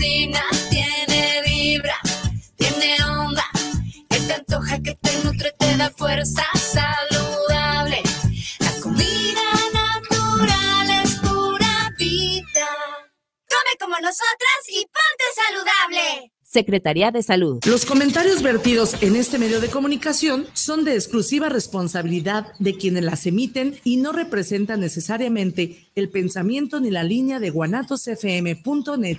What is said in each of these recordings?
cocina tiene vibra, tiene onda, que te antoja, que te nutre, te da fuerza saludable. La comida natural es pura vida. Come como nosotras y ponte saludable. Secretaría de Salud. Los comentarios vertidos en este medio de comunicación son de exclusiva responsabilidad de quienes las emiten y no representan necesariamente el pensamiento ni la línea de guanatosfm.net.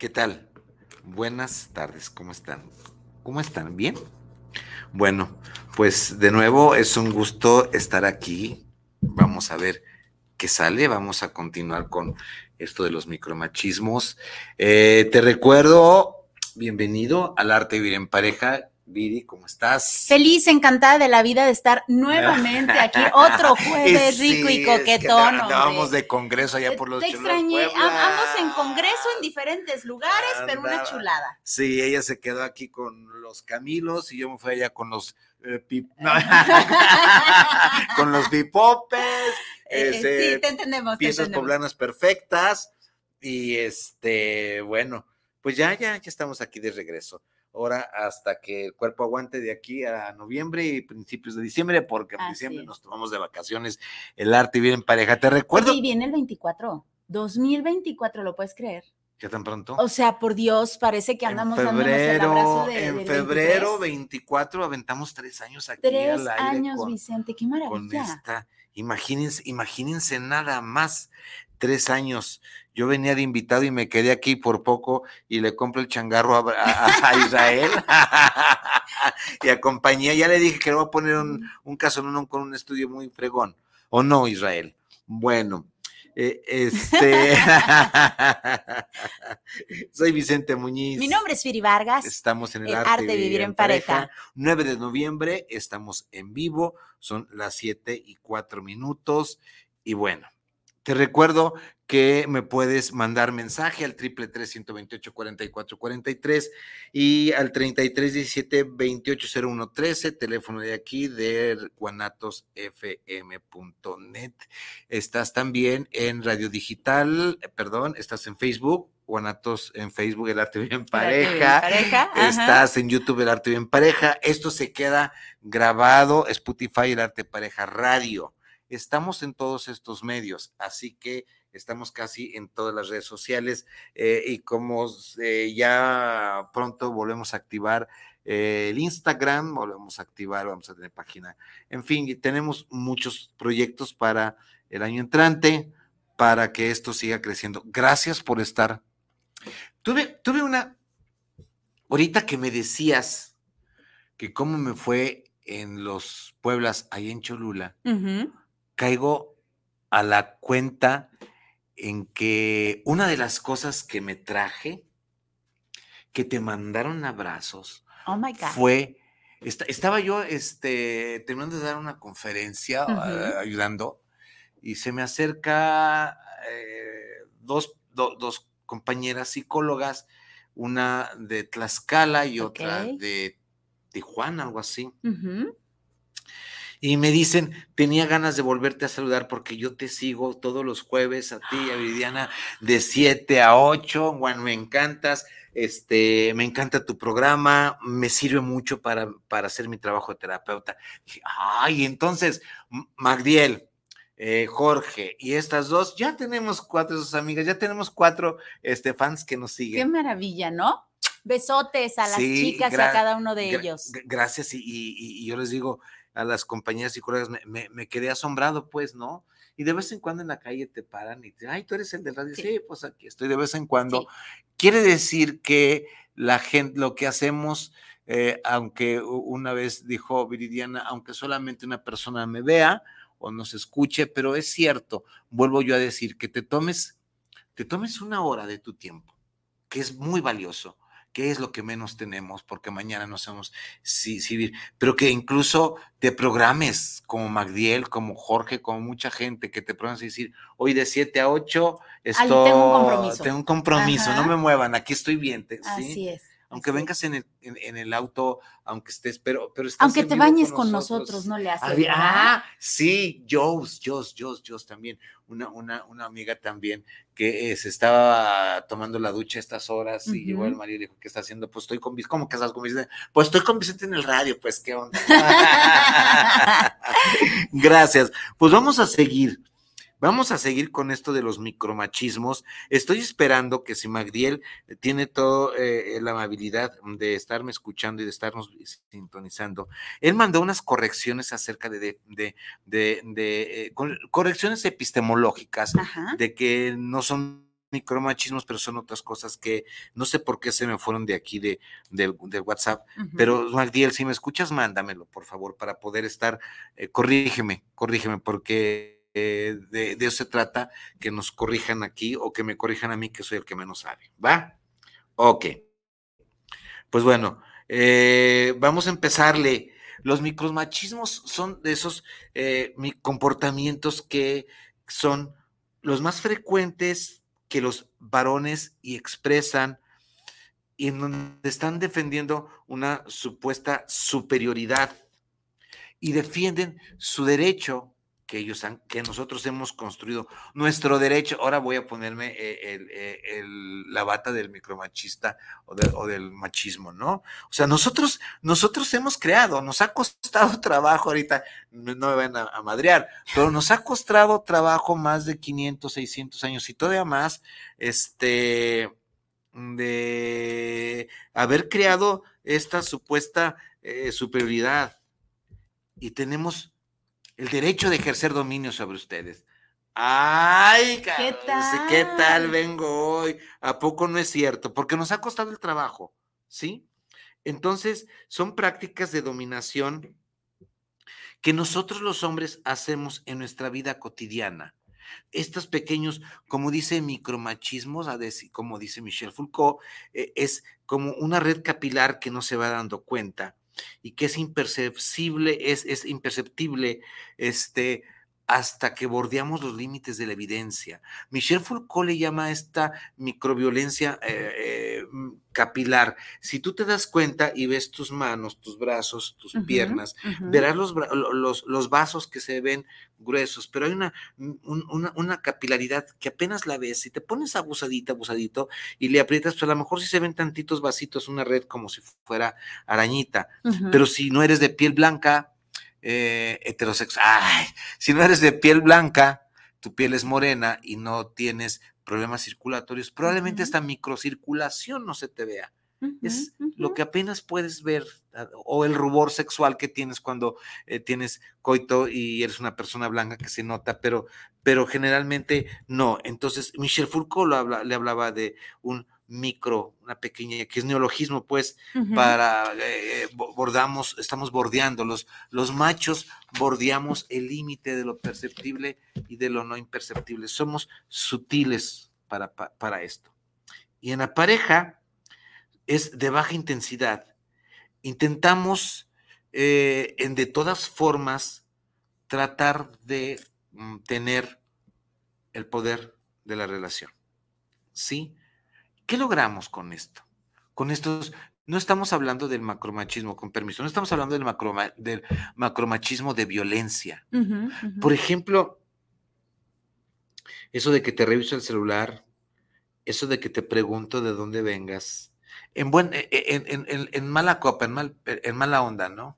¿Qué tal? Buenas tardes, ¿cómo están? ¿Cómo están? ¿Bien? Bueno, pues de nuevo es un gusto estar aquí. Vamos a ver qué sale. Vamos a continuar con esto de los micromachismos. Eh, te recuerdo, bienvenido al arte de vivir en pareja. Viri, ¿cómo estás? Feliz, encantada de la vida de estar nuevamente aquí, otro jueves Sí, rico y es que coquetón. Andábamos hombre. de congreso allá por los Te extrañé, ambos en congreso en diferentes lugares, pero una chulada. Sí, ella se quedó aquí con los Camilos y yo me fui allá con los eh, pip- con los pipopes, Eh, este, sí, te entendemos. te piezas entendemos. poblanas perfectas y este, bueno, pues ya, ya, ya estamos aquí de regreso. Ahora hasta que el cuerpo aguante de aquí a noviembre y principios de diciembre, porque en Así diciembre es. nos tomamos de vacaciones el arte y bien en pareja. Te recuerdo, y viene el 24. 2024, ¿lo puedes creer? ¿qué tan pronto? O sea, por Dios, parece que andamos en dándonos el abrazo de, en febrero 23. 24 aventamos tres años aquí Tres al aire años, con, Vicente, qué con maravilla. esta. Imagínense, imagínense nada más tres años. Yo venía de invitado y me quedé aquí por poco y le compro el changarro a, a- a Israel y a compañía. Ya le dije que le voy a poner un, un casonón con un estudio muy fregón. ¿O no, Israel? Bueno, eh, este. Soy Vicente Muñiz. Mi nombre es Firi Vargas. Estamos en el, el arte, de vivir en pareja. 9 de noviembre, estamos en vivo, son las 7 y 4 minutos. Y bueno, te recuerdo que me puedes mandar mensaje al triple tres ciento veintiocho cuarenta y cuatro cuarenta y tres y al 33 17 28 01 13, teléfono de aquí de guanatosfm.net. Estás también en Radio Digital, eh, perdón, estás en Facebook, Guanatos en Facebook, El Arte Bien Pareja. Pareja, ajá. Estás en YouTube El Arte Bien Pareja. Esto se queda grabado, Spotify El Arte Pareja Radio. Estamos en todos estos medios, así que estamos casi en todas las redes sociales eh, y como ya pronto volvemos a activar eh, el Instagram, volvemos a activar, vamos a tener página. En fin, tenemos muchos proyectos para el año entrante, para que esto siga creciendo. Gracias por estar. Tuve, tuve una, ahorita que me decías que cómo me fue en los Pueblas, ahí en Cholula. Caigo a la cuenta en que una de las cosas que me traje, que te mandaron abrazos, Oh my God. fue, esta- estaba yo este, terminando de dar una conferencia, ayudando, y se me acerca eh, dos, do- dos compañeras psicólogas, una de Tlaxcala y otra de Tijuana, algo así. Ujú. Y me dicen, tenía ganas de volverte a saludar porque yo te sigo todos los jueves a ti, a Viridiana, de 7 a 8. Bueno, me encantas, este, me encanta tu programa, me sirve mucho para, para hacer mi trabajo de terapeuta. Dije, ay, entonces, Magdiel, eh, Jorge y estas dos, ya tenemos cuatro de sus amigas, ya tenemos cuatro este, fans que nos Qué siguen. maravilla, ¿no? Besotes a las Sí, chicas y a cada uno de ellos. Gracias, y, y- y yo les digo, a las compañeras y colegas, me, me- me quedé asombrado, pues, ¿no? Y de vez en cuando en la calle te paran y te ay, tú eres el del radio. Sí. Sí, pues aquí estoy de vez en cuando. Sí. Quiere decir que la gente, lo que hacemos, eh, aunque una vez dijo Viridiana, aunque solamente una persona me vea o nos escuche, pero es cierto, vuelvo yo a decir, que te tomes, te tomes una hora de tu tiempo, que es muy valioso, que es lo que menos tenemos, porque mañana no sabemos si, si vivir, pero que incluso te programes como Magdiel, como Jorge, como mucha gente, que te programes y decir, hoy de 7 a 8 estoy, tengo un compromiso. tengo un compromiso, no me muevan, aquí estoy bien. Así es. Aunque vengas en el, en, en el auto, aunque estés, pero, pero estás Aunque te bañes con nosotros, no le haces. Ah, sí, Jos, Jos, Jos, Jos también. Una, una, una amiga también que eh, se estaba tomando la ducha a estas horas y llegó el marido y dijo, ¿qué está haciendo? Pues estoy con Vicente. ¿Cómo que estás con Vicente? Pues estoy con Vicente en el radio, pues qué onda. Gracias. Pues vamos a seguir. Vamos a seguir con esto de los micromachismos. Estoy esperando que si Magdiel tiene toda la amabilidad de estarme escuchando y de estarnos sintonizando, él mandó unas correcciones acerca de, de, de, de- de, eh, cor- correcciones epistemológicas Ajá. de que no son micromachismos, pero son otras cosas que no sé por qué se me fueron de aquí de, WhatsApp. Pero, Magdiel, si me escuchas, mándamelo, por favor, para poder estar, eh, corrígeme, corrígeme, porque eh, de, eso se trata, que nos corrijan aquí o que me corrijan a mí, que soy el que menos sabe. ¿Va? Ok. Pues bueno, eh, vamos a empezarle. Los micromachismos son de esos eh, mi- comportamientos que son los más frecuentes que los varones y expresan y en donde están defendiendo una supuesta superioridad y defienden su derecho que ellos han, que nosotros hemos construido, nuestro derecho. Ahora voy a ponerme eh, eh, la bata del micromachista o, de- o del machismo, ¿no? O sea, nosotros, nosotros hemos creado, nos ha costado trabajo ahorita, no, no me van a, a madrear, pero nos ha costado trabajo más de 500, 600 años y todavía más, este, de haber creado esta supuesta eh, superioridad y tenemos el derecho de ejercer dominio sobre ustedes. Ay, ¿Qué cabrón, ¿qué tal? tal vengo hoy? ¿A poco no es cierto? Porque nos ha costado el trabajo, ¿sí? Entonces, son prácticas de dominación que nosotros los hombres hacemos en nuestra vida cotidiana. Estos pequeños, como dice micromachismos, como dice Michel Foucault, eh, es como una red capilar que no se va dando cuenta y que es imperceptible, es, es imperceptible este, hasta que bordeamos los límites de la evidencia. Michel Foucault le llama a esta microviolencia eh, eh, mm, capilar. Si tú te das cuenta y ves tus manos, tus brazos, tus piernas, verás los, vasos que se ven gruesos, pero hay una, un- una, una capilaridad que apenas la ves, si te pones abusadita, abusadito, y le aprietas, pues a lo mejor sí se ven tantitos vasitos, una red como si fuera arañita, pero si no eres de piel blanca, eh, heterosexual, ay, si no eres de piel blanca, tu piel es morena y no tienes problemas circulatorios, probablemente esta microcirculación no se te vea. Es lo que apenas puedes ver, ah, o el rubor sexual que tienes cuando eh, tienes coito y eres una persona blanca que se nota, pero, pero generalmente no. Entonces, Michel Foucault lo habla- le hablaba de un micro, una pequeña, que es neologismo, pues, para, eh, bo- bordamos, estamos bordeando, los, los machos bordeamos el límite de lo perceptible y de lo no imperceptible. Somos sutiles para, pa- para esto. Y en la pareja es de baja intensidad. Intentamos eh, en de todas formas tratar de mm, tener el poder de la relación. ¿Sí? ¿Qué logramos con esto? Con estos, no estamos hablando del macromachismo, con permiso, no estamos hablando del, macroma- del macromachismo de violencia. Por ejemplo, eso de que te reviso el celular, eso de que te pregunto de dónde vengas, en, buen, e- e- en, en- en- en mala copa, en, mal- en mala onda, ¿no?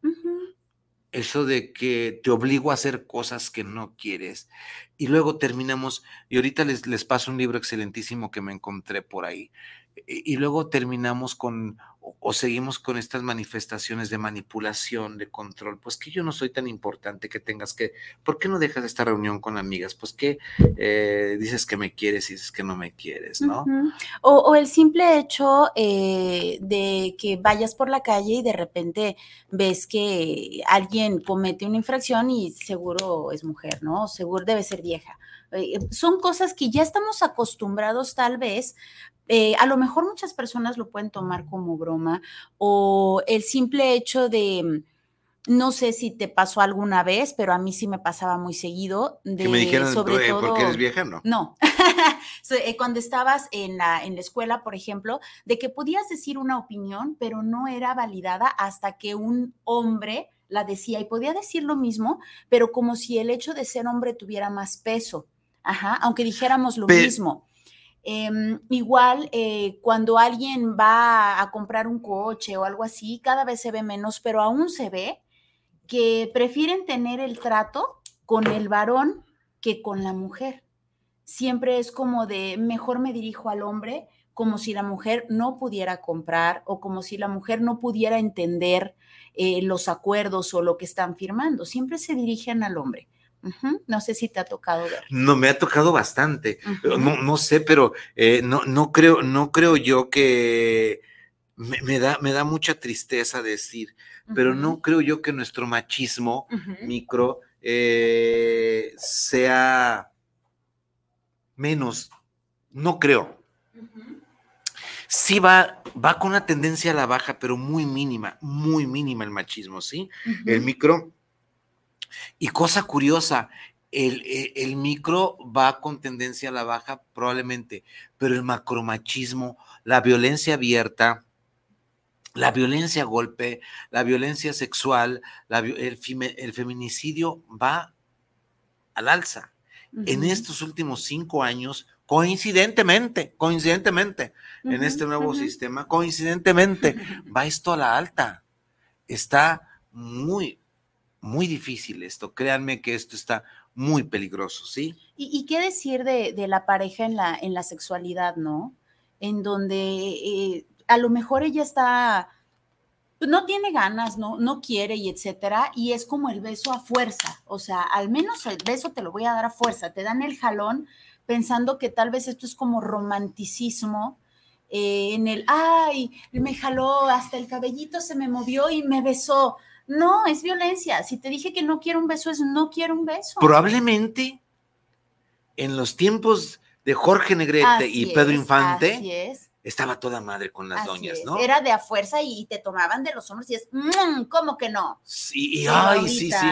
Eso de que te obligo a hacer cosas que no quieres. Y luego terminamos, y ahorita les, les paso un libro excelentísimo que me encontré por ahí. Y, luego terminamos con o, seguimos con estas manifestaciones de manipulación, de control, pues que yo no soy tan importante que tengas que, ¿por qué no dejas esta reunión con amigas? Pues que eh, dices que me quieres y dices que no me quieres, ¿no? O, o el simple hecho eh, de que vayas por la calle y de repente ves que alguien comete una infracción y seguro es mujer, ¿no? Seguro debe ser vieja. Eh, son cosas que ya estamos acostumbrados tal vez. eh, a lo mejor muchas personas lo pueden tomar como broma o el simple hecho de, no sé si te pasó alguna vez, pero a mí sí me pasaba muy seguido. De, que me dijeran sobre todo, porque eres vieja, ¿no? no. Eh, Cuando estabas en la, en la escuela, por ejemplo, de que podías decir una opinión, pero no era validada hasta que un hombre la decía y podía decir lo mismo, pero como si el hecho de ser hombre tuviera más peso. Ajá, aunque dijéramos lo mismo. Em, igual, eh, cuando alguien va a comprar un coche o algo así, cada vez se ve menos, pero aún se ve que prefieren tener el trato con el varón que con la mujer. Siempre es como de, mejor me dirijo al hombre, como si la mujer no pudiera comprar o como si la mujer no pudiera entender eh, los acuerdos o lo que están firmando. Siempre se dirigen al hombre. No sé si te ha tocado ver. No, me ha tocado bastante. No, no sé, pero eh, no, no creo, no creo yo que me, me da, me da mucha tristeza decir, pero no creo yo que nuestro machismo micro eh, sea menos. No creo. Sí va, va con una tendencia a la baja, pero muy mínima, muy mínima el machismo, ¿sí? El micro. Y cosa curiosa, el, el- el micro va con tendencia a la baja probablemente, pero el macromachismo, la violencia abierta, la violencia a golpe, la violencia sexual, la el, feminicidio va al alza. En estos últimos cinco años, coincidentemente, coincidentemente, en este nuevo sistema, coincidentemente, va esto a la alta. Está muy, muy difícil esto. Créanme que esto está muy peligroso, ¿sí? ¿Y, qué decir de, de la pareja en la, en la sexualidad, no? En donde eh, a lo mejor ella está, pues, no tiene ganas, no, no quiere y etcétera, y es como el beso a fuerza, o sea, al menos el beso te lo voy a dar a fuerza, te dan el jalón pensando que tal vez esto es como romanticismo. eh, en el, ay, me jaló, hasta el cabellito se me movió y me besó. No, es violencia. Si te dije que no quiero un beso, es no quiero un beso. Probablemente en los tiempos de Jorge Negrete y Pedro es, Infante, Así es. estaba toda madre con las así doñas, es. ¿no? Era de a fuerza y te tomaban de los hombros y es, "Mm, ¿cómo que no? Sí, y ay, sí, sí.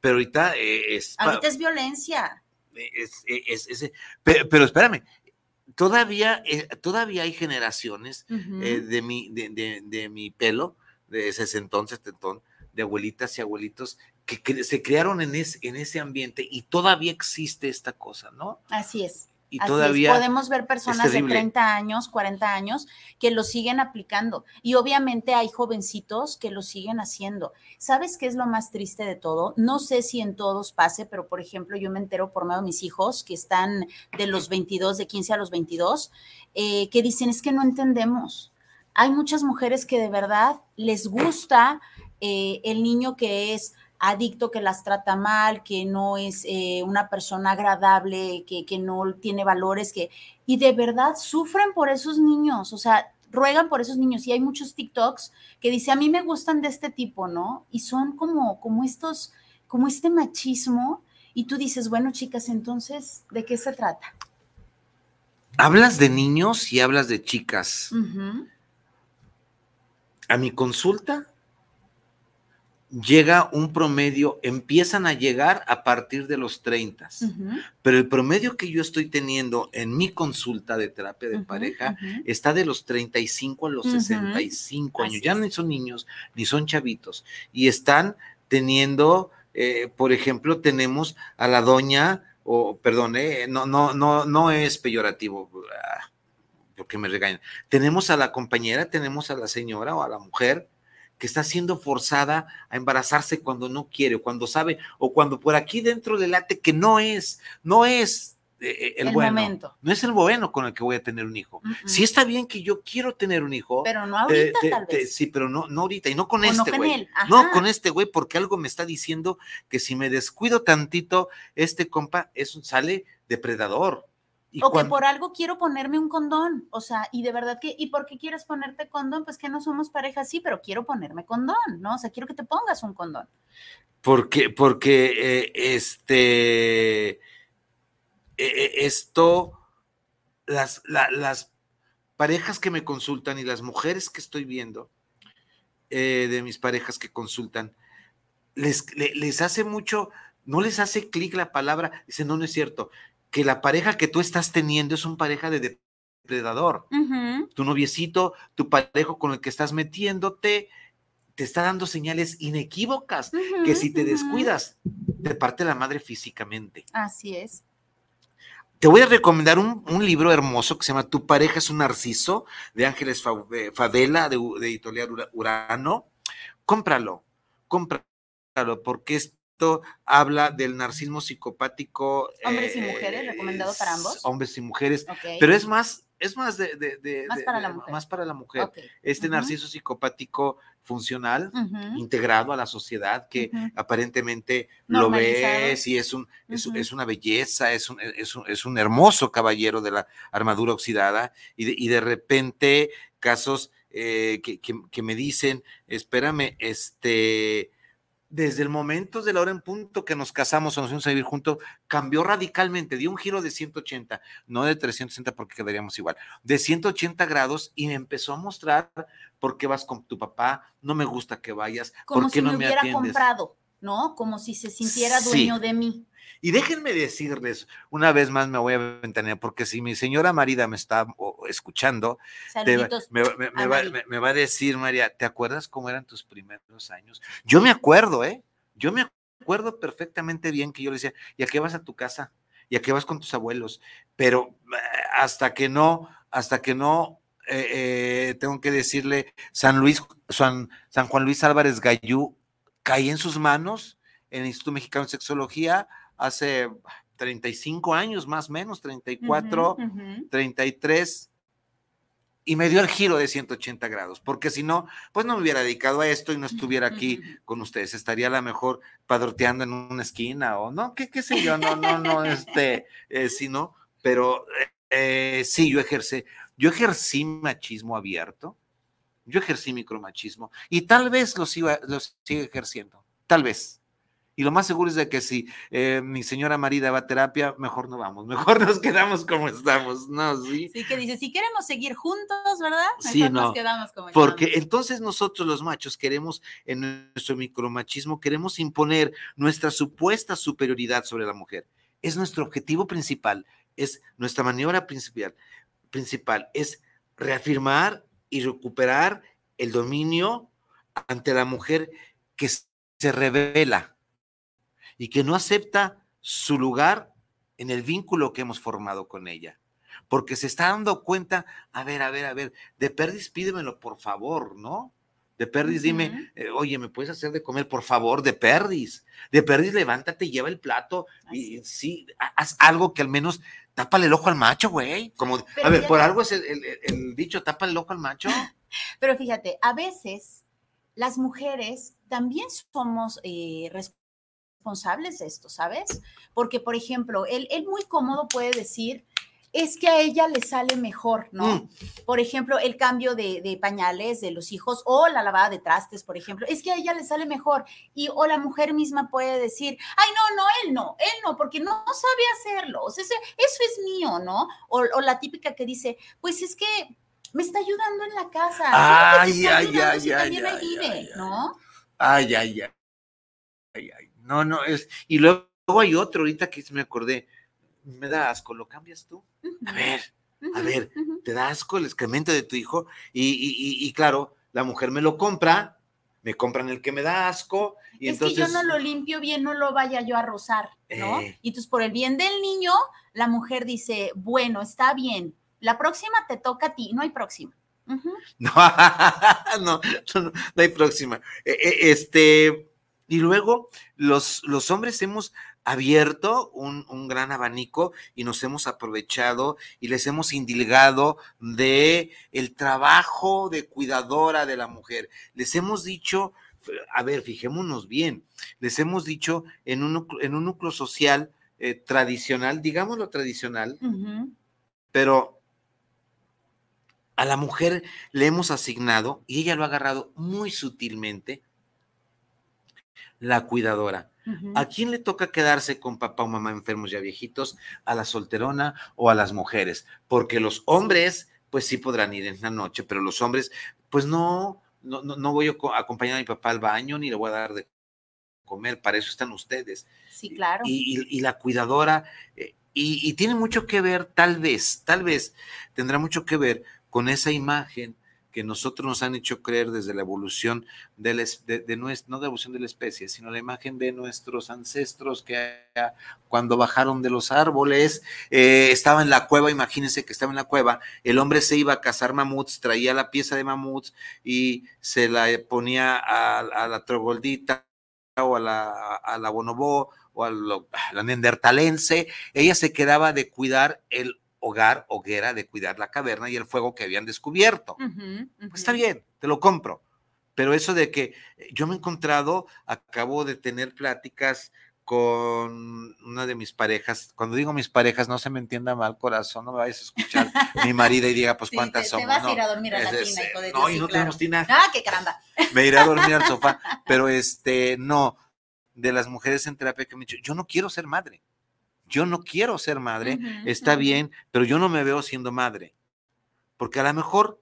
Pero ahorita eh, es, Ahorita es violencia. es- es- es- pero, pero espérame, todavía, eh, todavía hay generaciones eh, de, mi, de, de- de mi pelo, de sesentón, setentón, de abuelitas y abuelitos que, se crearon en, es- en ese ambiente y todavía existe esta cosa, ¿no? Así es. Y Así es. todavía Podemos ver personas de terrible. 30 años, 40 años que lo siguen aplicando. Y obviamente hay jovencitos que lo siguen haciendo. ¿Sabes qué es lo más triste de todo? No sé si en todos pase, pero por ejemplo, yo me entero por medio de mis hijos que están de los 22, de 15 a los 22, eh, que dicen es que no entendemos. Hay muchas mujeres que de verdad les gusta eh, el niño que es adicto, que las trata mal, que no es eh, una persona agradable, que, que no tiene valores, que, y de verdad sufren por esos niños, o sea, ruegan por esos niños. Y hay muchos TikToks que dice, a mí me gustan de este tipo, ¿no? Y son como, como estos, como este machismo. Y tú dices, bueno, chicas, entonces, ¿de qué se trata? hablas de niños y hablas de chicas. A mi consulta llega un promedio, empiezan a llegar a partir de los 30, ujú, pero el promedio que yo estoy teniendo en mi consulta de terapia de pareja está de los 35 a los Ujú. 65 años. Así Ya es. no son niños, ni son chavitos. Y están teniendo, eh, por ejemplo, tenemos a la doña, o perdón, eh, no, no, no, no es peyorativo, ah, porque me regañan. Tenemos a la compañera, tenemos a la señora o a la mujer que está siendo forzada a embarazarse cuando no quiere, o cuando sabe, o cuando por aquí dentro le late que no es, no es eh, el, El bueno. momento. No es el bueno con el que voy a tener un hijo. Mm, mm. Sí está bien que yo quiero tener un hijo. Pero no te- ahorita, te- tal te- vez. sí, pero no, no ahorita y no con O este güey. No con este güey, porque algo me está diciendo que si me descuido tantito, este compa es un, sale depredador. O que por algo quiero ponerme un condón, o sea, y de verdad que, ¿y por qué quieres ponerte condón? Pues que no somos pareja, sí, pero quiero ponerme condón, ¿no? O sea, quiero que te pongas un condón. Porque, porque eh, este eh, eh, esto, las, la- las parejas que me consultan y las mujeres que estoy viendo, eh, de mis parejas que consultan, les, le- les hace mucho, no les hace clic la palabra, dicen, no, no es cierto, que la pareja que tú estás teniendo es una pareja de depredador tu noviecito, tu parejo con el que estás metiéndote, te está dando señales inequívocas que si te descuidas, te parte la madre físicamente. Así es. Te voy a recomendar un, un libro hermoso que se llama Tu pareja es un narciso, de Ángeles Fa- Fadela, de, de Editorial Ura- Urano. Cómpralo, cómpralo, porque esto habla del narcismo psicopático. Hombres y mujeres, ¿recomendado para ambos? Hombres y mujeres, pero es más, es más de, de- de- Más de- para la mujer. más para la mujer. Ok. Este narciso psicopático funcional, integrado a la sociedad, que aparentemente lo ves y es, un, es, una belleza, es un, es, un, es un hermoso caballero de la armadura oxidada, y de, y de repente casos eh, que, que- que me dicen, espérame, este, desde el momento de la hora en punto que nos casamos o nos fuimos a vivir juntos, cambió radicalmente, dio un giro de 180, no de 360 porque quedaríamos igual, de 180 grados y me empezó a mostrar por qué vas con tu papá, no me gusta que vayas, Como por qué si no me me hubiera atiendes. comprado, ¿no? Como si se sintiera Sí. dueño de mí. Y déjenme decirles, una vez más me voy a ventanear, porque si mi señora marida me está escuchando, te va- Saluditos. me, me- me a va, Mari. me- me va a decir, María, ¿te acuerdas cómo eran tus primeros años? Yo me acuerdo, ¿eh? Yo me acuerdo perfectamente bien que yo le decía, ¿y a qué vas a tu casa? ¿Y a qué vas con tus abuelos? Pero eh, hasta que no, hasta que no, eh, eh, tengo que decirle, San Luis, San, San Juan Luis Álvarez Gallú, caí en sus manos en el Instituto Mexicano de Sexología hace 35 años, más o menos, 34, Ujú, ujú. 33, y me dio el giro de 180 grados, porque si no, pues no me hubiera dedicado a esto y no estuviera aquí con ustedes, estaría a lo mejor padroteando en una esquina o no, qué, qué sé yo, no, no, no, este, eh, sí, no, pero eh, eh, sí, yo ejercí, yo ejercí machismo abierto, yo ejercí micromachismo y tal vez lo siga, lo siga ejerciendo, tal vez. Y lo más seguro es de que si eh, mi señora Marida va a terapia, mejor no vamos, mejor nos quedamos como estamos, ¿no? Sí. Sí, que dice, si queremos seguir juntos, ¿verdad? Sí, Mejor no, nos quedamos como Porque estamos. entonces nosotros los machos queremos, en nuestro micromachismo, queremos imponer nuestra supuesta superioridad sobre la mujer. Es nuestro objetivo principal, es nuestra maniobra principal, principal es reafirmar y recuperar el dominio ante la mujer que se revela y que no acepta su lugar en el vínculo que hemos formado con ella. Porque se está dando cuenta, a ver, a ver, a ver, de Perdis pídemelo por favor, ¿no? De Perdis dime, eh, oye, ¿me puedes hacer de comer por favor? De Perdis. De Perdis levántate, lleva el plato y sí, ha- haz algo que al menos tápale el ojo al macho, güey. Como, Pero a ver, por algo es el, el- el- el dicho, tápale el ojo al macho. Pero fíjate, a veces las mujeres también somos eh, responsables de esto, ¿sabes? Porque, por ejemplo, él, él muy cómodo puede decir, es que a ella le sale mejor, ¿no? Mm. Por ejemplo, el cambio de, de pañales de los hijos o la lavada de trastes, por ejemplo, es que a ella le sale mejor. Y o la mujer misma puede decir, ay, no, no, él no, él no, porque no sabe hacerlo. O sea, eso es mío, ¿no? O, o la típica que dice, pues es que me está ayudando en la casa. ¿Cómo que te Ay, ay, ay, si ay, también ahí ay, vive, ay, ay. ¿no? Ay, ay, ay. Ay, ay. No, no, es. Y luego hay otro, ahorita que me acordé. Me da asco, ¿lo cambias tú? A ver, a ver, te da asco el excremento de tu hijo y, y- y- y claro, la mujer me lo compra, me compran el que me da asco y es entonces... que yo no lo limpio bien, no lo vaya yo a rozar, ¿no? Eh. Y entonces, por el bien del niño, la mujer dice, bueno, está bien, la próxima te toca a ti, no hay próxima. No, no, no, no, no hay próxima. Eh, eh, Este, y luego los, los hombres hemos abierto un, un, gran abanico y nos hemos aprovechado y les hemos indilgado de el trabajo de cuidadora de la mujer. Les hemos dicho, a ver, fijémonos bien, les hemos dicho en un, en un núcleo social eh, tradicional, digámoslo tradicional, uh -huh. pero a la mujer le hemos asignado, y ella lo ha agarrado muy sutilmente, la cuidadora. Uh -huh. ¿A quién le toca quedarse con papá o mamá enfermos ya viejitos? A la solterona o a las mujeres, porque los hombres, pues sí podrán ir en la noche, pero los hombres, pues no, no, no, no voy a acompañar a mi papá al baño ni le voy a dar de comer, para eso están ustedes. Sí, claro. Y, y, y la cuidadora, eh, y, y, tiene mucho que ver, tal vez, tal vez tendrá mucho que ver con esa imagen que nosotros nos han hecho creer desde la evolución de, la, de, nuestra, no de evolución de la especie, sino la imagen de nuestros ancestros que cuando bajaron de los árboles, eh, estaba en la cueva, imagínense que estaba en la cueva, el hombre se iba a cazar mamuts, traía la pieza de mamuts y se la ponía a, la trogoldita o a la, a la bonobó o a la neandertalense, ella se quedaba de cuidar el hogar, hoguera, de cuidar la caverna y el fuego que habían descubierto. Uh -huh, uh -huh. Pues está bien, te lo compro. Pero eso de que yo me he encontrado, acabo de tener pláticas con una de mis parejas. Cuando digo mis parejas, no se me entienda mal, corazón, no me vayas a escuchar mi marida y diga, pues sí, cuántas somos. Te vas no, a ir a dormir a la es, tina, hijo de No, Dios, y sí, no claro. tenemos tina. Ah, qué caramba. Me iré a dormir al sofá. Pero este, no, de las mujeres en terapia que me han dicho, yo no quiero ser madre yo no quiero ser madre, uh -huh, está uh -huh. bien, pero yo no me veo siendo madre. Porque a lo mejor,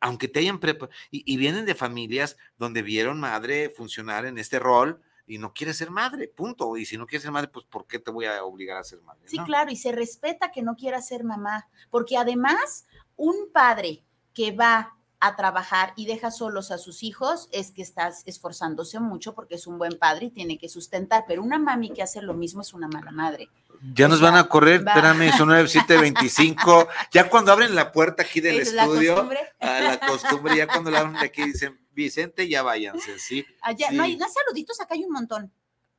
aunque te hayan preparado, y, y, vienen de familias donde vieron madre funcionar en este rol y no quiere ser madre, punto. Y si no quieres ser madre, pues ¿por qué te voy a obligar a ser madre? Sí, ¿no? claro, y se respeta que no quiera ser mamá, porque además un padre que va a trabajar y deja solos a sus hijos, es que estás esforzándose mucho porque es un buen padre y tiene que sustentar, pero una mami que hace lo mismo es una mala madre. Ya o nos sea, van a correr, va. espérame, son 9725. ya cuando abren la puerta aquí del ¿Es estudio, la a la costumbre, ya cuando la abren de aquí dicen, Vicente, ya váyanse, ¿sí? Allá, sí. No hay no, saluditos, acá hay un montón.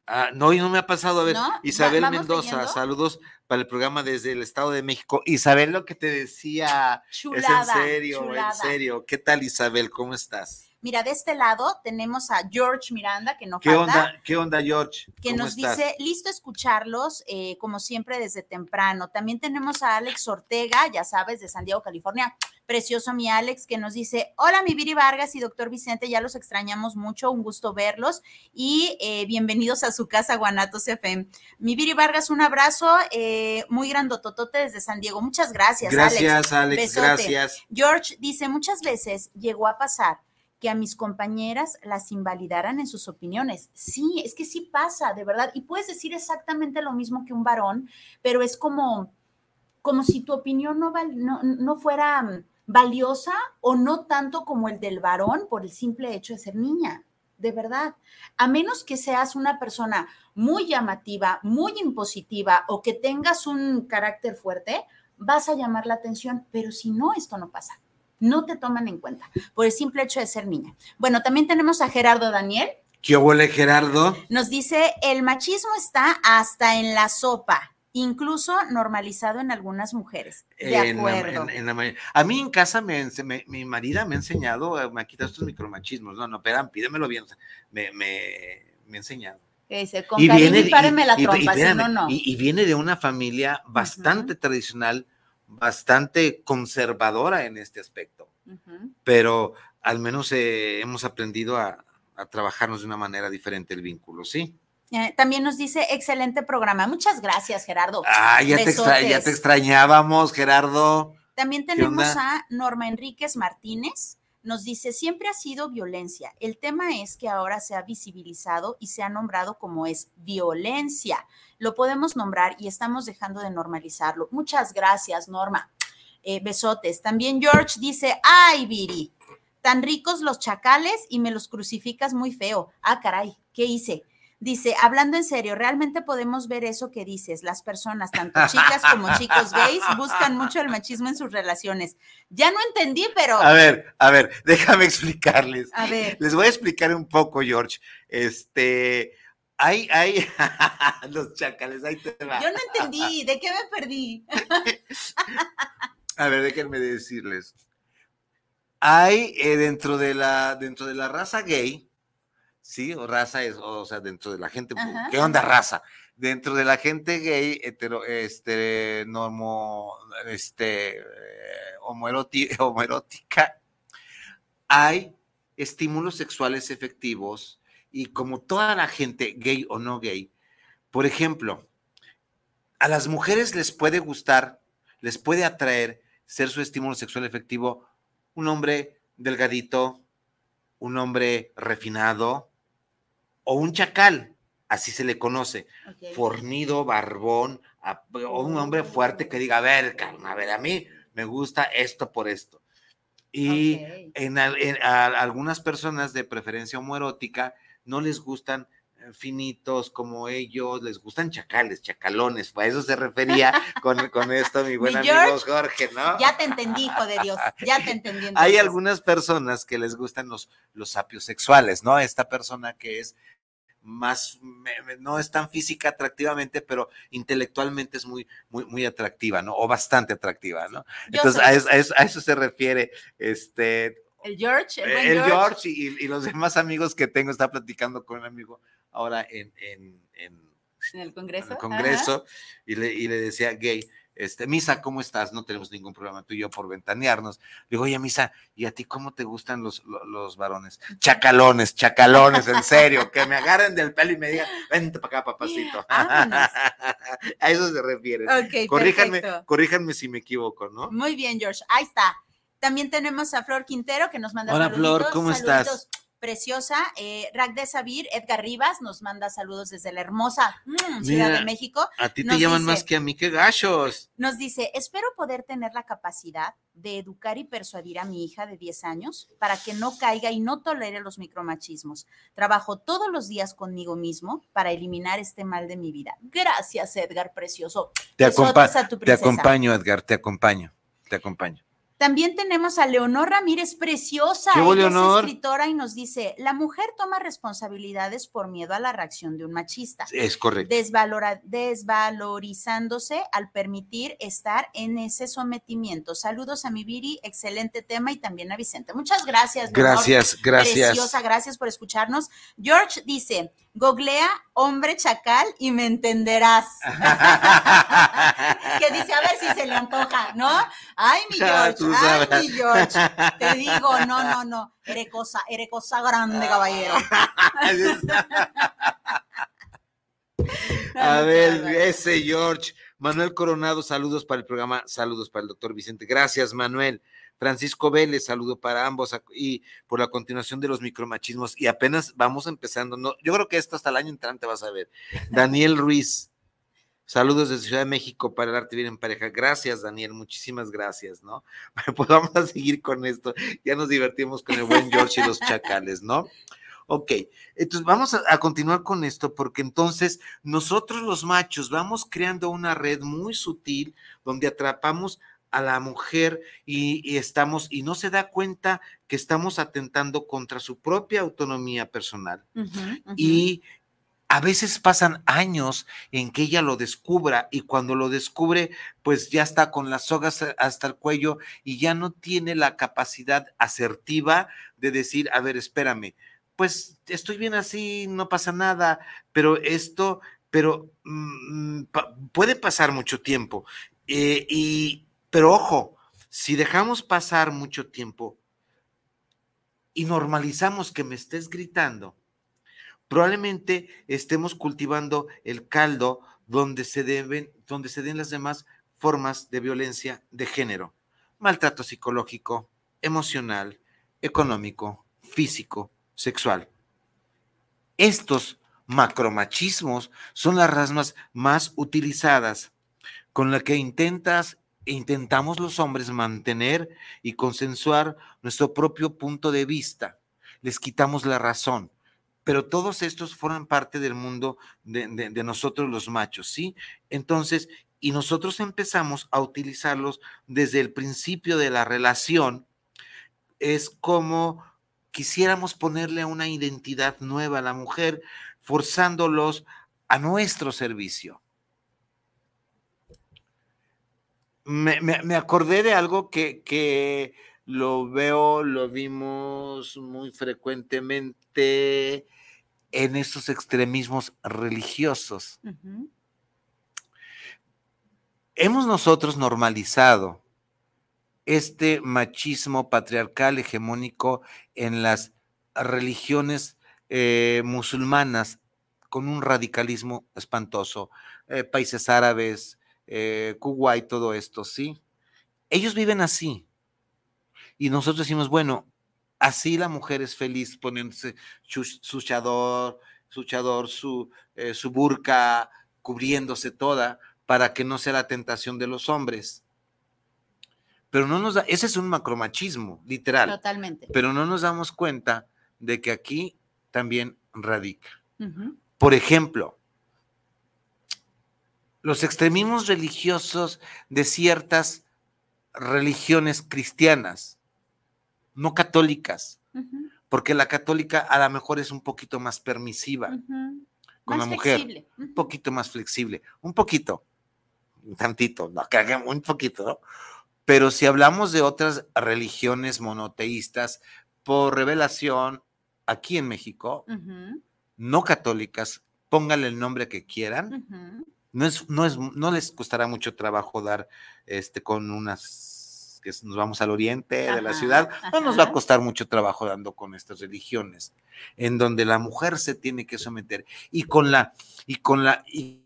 Ah, no, y no me ha pasado. A ver, ¿No? Isabel Mendoza, leyendo? saludos para el programa desde el Estado de México. Isabel, lo que te decía, chulada, es en serio, chulada. en serio. ¿Qué tal, Isabel? ¿Cómo estás? Mira, de este lado tenemos a George Miranda, que no ¿Qué falta. Onda, ¿Qué onda, George? Que nos estás? dice, listo escucharlos, eh, como siempre, desde temprano. También tenemos a Alex Ortega, ya sabes, de San Diego, California. Precioso mi Alex, que nos dice, hola, mi Viri Vargas y doctor Vicente, ya los extrañamos mucho, un gusto verlos y eh, bienvenidos a su casa, Guanatos FM. Mi Viri Vargas, un abrazo eh, muy grandototote desde San Diego. Muchas gracias, gracias Alex. Alex gracias. George dice, muchas veces llegó a pasar a mis compañeras las invalidaran en sus opiniones. Sí, es que sí pasa, de verdad. Y puedes decir exactamente lo mismo que un varón, pero es como, como si tu opinión no, val, no, no fuera mm, valiosa o no tanto como el del varón por el simple hecho de ser niña. De verdad, a menos que seas una persona muy llamativa, muy impositiva o que tengas un carácter fuerte, vas a llamar la atención, pero si no, esto no pasa no te toman en cuenta por el simple hecho de ser niña. Bueno, también tenemos a Gerardo Daniel. ¿Qué huele, Gerardo? Nos dice, el machismo está hasta en la sopa, incluso normalizado en algunas mujeres. De acuerdo. En la, en, en la, a mí en casa, me, me, mi marida me ha enseñado, eh, me ha quitado estos micromachismos. No, no, pero pídemelo bien. Me, me, me ha enseñado. Dice, con y viene, y páreme la trompa, y, si no, no. Y, viene de una familia bastante uh -huh. tradicional, bastante conservadora en este aspecto, uh -huh. pero al menos eh, hemos aprendido a, a, trabajarnos de una manera diferente el vínculo, ¿sí? Eh, también nos dice, excelente programa. Muchas gracias, Gerardo. Ah, ya, te, extra, ya te, extrañábamos, Gerardo. También tenemos a Norma Enríquez Martínez. Nos dice, siempre ha sido violencia. El tema es que ahora se ha visibilizado y se ha nombrado como es violencia. Lo podemos nombrar y estamos dejando de normalizarlo. Muchas gracias, Norma. Eh, besotes. También George dice, ay, Viri, tan ricos los chacales y me los crucificas muy feo. Ah, caray, ¿qué hice? Dice, hablando en serio, realmente podemos ver eso que dices. Las personas, tanto chicas como chicos gays, buscan mucho el machismo en sus relaciones. Ya no entendí, pero. A ver, a ver, déjame explicarles. A ver. Les voy a explicar un poco, George. Este, Hay, hay, los chacales, ahí te va. Yo no entendí, ¿de qué me perdí? A ver, déjenme decirles. Hay eh, dentro de la dentro de la raza gay, sí, o raza es, o sea, dentro de la gente, Ajá, ¿qué onda raza? Dentro de la gente gay, hetero, este, normo, este, eh, homoerótica, hay estímulos sexuales efectivos y como toda la gente, gay o no gay, por ejemplo, a las mujeres les puede gustar, les puede atraer ser su estímulo sexual efectivo un hombre delgadito, un hombre refinado o un chacal, así se le conoce, fornido, barbón, a- o un hombre fuerte que diga, a ver, calma, a ver, a mí me gusta esto por esto. Y en- a algunas personas de preferencia homoerótica no les gustan eh, finitos como ellos, les gustan chacales, chacalones, a eso se refería con, con esto mi buen Mi amigo George, Jorge, ¿no? Ya te entendí, hijo de Dios. Ya te entendí. Hay algunas personas que les gustan los, los sapios sexuales, ¿no? Esta persona que es más, no es tan física atractivamente, pero intelectualmente es muy, muy, muy atractiva, ¿no? O bastante atractiva, ¿no? Yo Entonces, a eso, a eso- a eso se refiere este, el George, el, buen el George. George y, y los demás amigos que tengo. Está platicando con un amigo ahora en, en, en- en el en Congreso. el Ajá. Congreso y le, y le decía, gay, este, Misa, ¿cómo estás? No tenemos ningún problema tú y yo por ventanearnos. Le digo, oye, Misa, ¿y a ti cómo te gustan los, lo- los, varones? Chacalones, chacalones, en serio, que me agarren del pelo y me digan, vente para acá, papacito. A eso se refiere. Ok, corríjanme, perfecto. corríjanme si me equivoco, ¿no? Muy bien, George. Ahí está. También tenemos a Flor Quintero que nos manda Hola, Flor, saluditos, ¿cómo estás? saluditos. Preciosa. Eh, Rack de Sabir, Edgar Rivas nos manda saludos desde la hermosa mm, Ciudad Mira. de México. A ti te Nos llaman dice- más que a mí, qué gachos. Nos dice, espero poder tener la capacidad de educar y persuadir a mi hija de 10 años para que no caiga y no tolere los micromachismos. Trabajo todos los días conmigo mismo para eliminar este mal de mi vida. Gracias, Edgar, precioso. Te, acompa- a tu te acompaño, Edgar, te acompaño, te acompaño. También tenemos a Leonor Ramírez, preciosa. ¿Qué hubo, Ella Leonor? es escritora y nos dice, la mujer toma responsabilidades por miedo a la reacción de un machista. Es correcto. Desvalora- desvalorizándose al permitir estar en ese sometimiento. Saludos a mi Viri, excelente tema y también a Vicente. Muchas gracias. Leonor. Gracias, gracias. Preciosa, gracias por escucharnos. George dice, googlea hombre chacal y me entenderás. que dice, a ver si se le antoja, ¿no? Ay, mi George, ay, mi George. Te digo, no, no, no. Eres cosa, eres cosa grande, caballero. A ver, ese George. Manuel Coronado, saludos para el programa, saludos para el doctor Vicente. Gracias, Manuel. Francisco Vélez, saludo para ambos y por la continuación de los micromachismos. Y apenas vamos empezando. No, yo creo que esto hasta el año entrante vas a ver. Daniel Ruiz, saludos desde Ciudad de México para el arte bien en pareja. Gracias, Daniel, muchísimas gracias, ¿no? Pues vamos a seguir con esto. Ya nos divertimos con el buen George y los chacales, ¿no? Ok, entonces vamos a continuar con esto porque entonces nosotros los machos vamos creando una red muy sutil donde atrapamos a la mujer y, y estamos y no se da cuenta que estamos atentando contra su propia autonomía personal y a veces pasan años en que ella lo descubra y cuando lo descubre, pues ya está con las sogas hasta el cuello y ya no tiene la capacidad asertiva de decir, a ver, espérame, pues estoy bien así, no pasa nada, pero esto, pero mm, pa- puede pasar mucho tiempo. eh, y, pero ojo, si dejamos pasar mucho tiempo y normalizamos que me estés gritando, probablemente estemos cultivando el caldo donde se deben, donde se den las demás formas de violencia de género, maltrato psicológico, emocional, económico, físico, sexual. Estos macromachismos son las rasmas más utilizadas con la que intentas intentamos los hombres mantener y consensuar nuestro propio punto de vista. Les quitamos la razón pero todos estos forman parte del mundo de, de- de nosotros los machos, ¿sí? Entonces, y nosotros empezamos a utilizarlos desde el principio de la relación, es como quisiéramos ponerle una identidad nueva a la mujer. forzándolos a nuestro servicio. Me, me- me acordé de algo que, que lo veo, lo vimos muy frecuentemente en estos extremismos religiosos. Hemos nosotros normalizado este machismo patriarcal hegemónico en las religiones eh, musulmanas con un radicalismo espantoso. Eh, países árabes, eh, Kuwait, todo esto, ¿sí? Ellos viven así. Y nosotros decimos, bueno, así la mujer es feliz poniéndose su, su chador, su chador, su, eh, su burka, cubriéndose toda para que no sea la tentación de los hombres. Pero no nos da, ese es un macromachismo, literal, Totalmente. pero no nos damos cuenta de que aquí también radica. Por ejemplo, los extremismos religiosos de ciertas religiones cristianas, no católicas, porque la católica a lo mejor es un poquito más permisiva, con Más la mujer. un poquito más flexible, un poquito, un tantito, no, un poquito, ¿no? Pero si hablamos de otras religiones monoteístas por revelación, aquí en México, no católicas, pónganle el nombre que quieran. No, es, no, es, no les costará mucho trabajo dar este, con unas que nos vamos al oriente de la ciudad, no nos va a costar mucho trabajo dando con estas religiones, en donde la mujer se tiene que someter y con la y con la y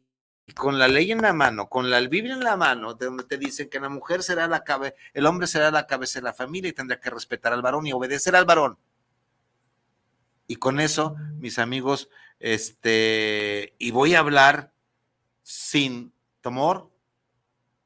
y con la ley en la mano, con la Biblia en la mano, de donde te dicen que la mujer será la cabeza, el hombre será la cabeza de la familia y tendrá que respetar al varón y obedecer al varón. Y con eso, mis amigos, este, y voy a hablar sin temor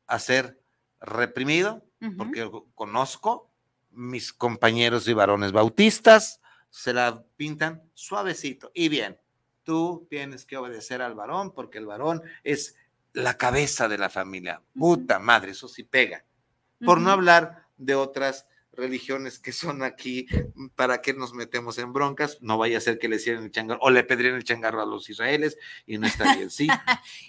a ser reprimido, porque conozco mis compañeros y varones bautistas, se la pintan suavecito y bien. Tú tienes que obedecer al varón porque el varón es la cabeza de la familia. Puta madre, eso sí pega. Por no hablar de otras religiones que son aquí, ¿para qué nos metemos en broncas? No vaya a ser que le cierren el changarro o le pedren el changarro a los israeles y no está bien, sí.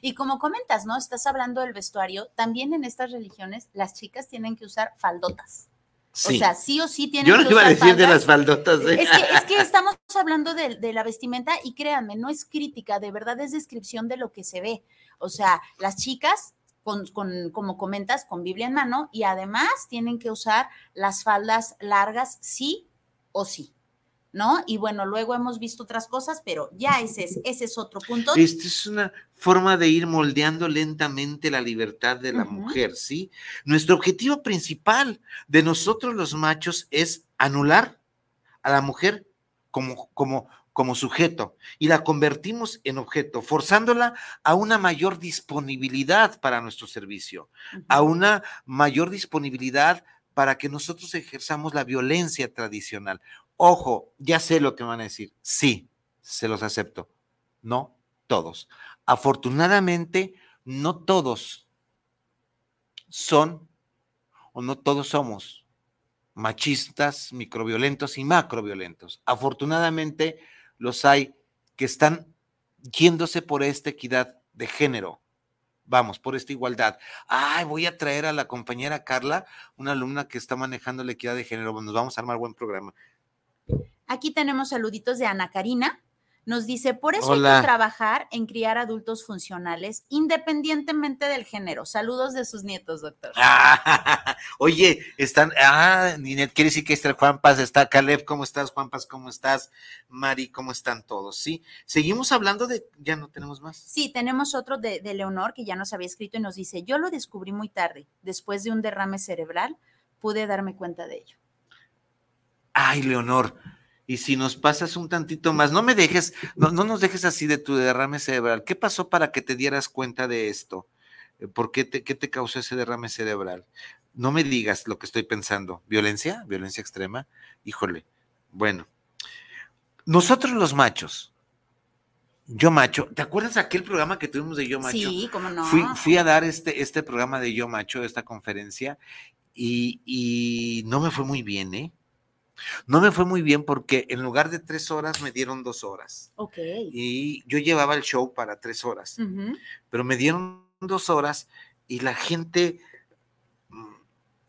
Y como comentas, ¿no? Estás hablando del vestuario. También en estas religiones las chicas tienen que usar faldotas. sí. O sea, sí o sí tienen Yo que no iba a decir de las faldotas. ¿eh? Es que, es que estamos hablando de, de la vestimenta y créanme, no es crítica, de verdad es descripción de lo que se ve. O sea, las chicas, con, con- como comentas, con Biblia en mano y además tienen que usar las faldas largas, sí o sí. ¿No? Y bueno, luego hemos visto otras cosas, pero ya ese es, ese es otro punto. Esta es una forma de ir moldeando lentamente la libertad de la mujer, ¿sí? Nuestro objetivo principal de nosotros los machos es anular a la mujer como, como, como sujeto y la convertimos en objeto, forzándola a una mayor disponibilidad para nuestro servicio, a una mayor disponibilidad para que nosotros ejerzamos la violencia tradicional. Ojo, ya sé lo que van a decir. Sí, se los acepto. No todos. Afortunadamente, no todos son o no todos somos machistas, microviolentos y macroviolentos. Afortunadamente, los hay que están yéndose por esta equidad de género. Vamos, por esta igualdad. Ay, voy a traer a la compañera Carla, una alumna que está manejando la equidad de género. Nos vamos a armar buen programa. Aquí tenemos saluditos de Ana Karina. Nos dice, por eso hay que trabajar en criar adultos funcionales independientemente del género. Saludos de sus nietos, doctor. Ah, oye, están, ah, Ninet, quiere decir que está Juan Paz, está Caleb, ¿cómo estás? Juan Paz, ¿cómo estás? Mari, ¿cómo están todos? Sí, seguimos hablando de, ya no tenemos más. Sí, tenemos otro de, de Leonor que ya nos había escrito y nos dice, yo lo descubrí muy tarde. Después de un derrame cerebral, pude darme cuenta de ello. Ay, Leonor, y si nos pasas un tantito más, no me dejes, no, no nos dejes así de tu derrame cerebral. ¿Qué pasó para que te dieras cuenta de esto? Eh, ¿Por qué te, qué te causó ese derrame cerebral? No me digas lo que estoy pensando. ¿Violencia? ¿Violencia extrema? Híjole. Bueno, nosotros los machos, yo macho, ¿te acuerdas aquel programa que tuvimos de Yo Macho? Sí, cómo no. Fui, fui a dar este, este programa de Yo Macho, esta conferencia, y, y no me fue muy bien, ¿eh? No me fue muy bien porque en lugar de tres horas me dieron dos horas. Ok. Y yo llevaba el show para tres horas, pero me dieron dos horas y la gente mm,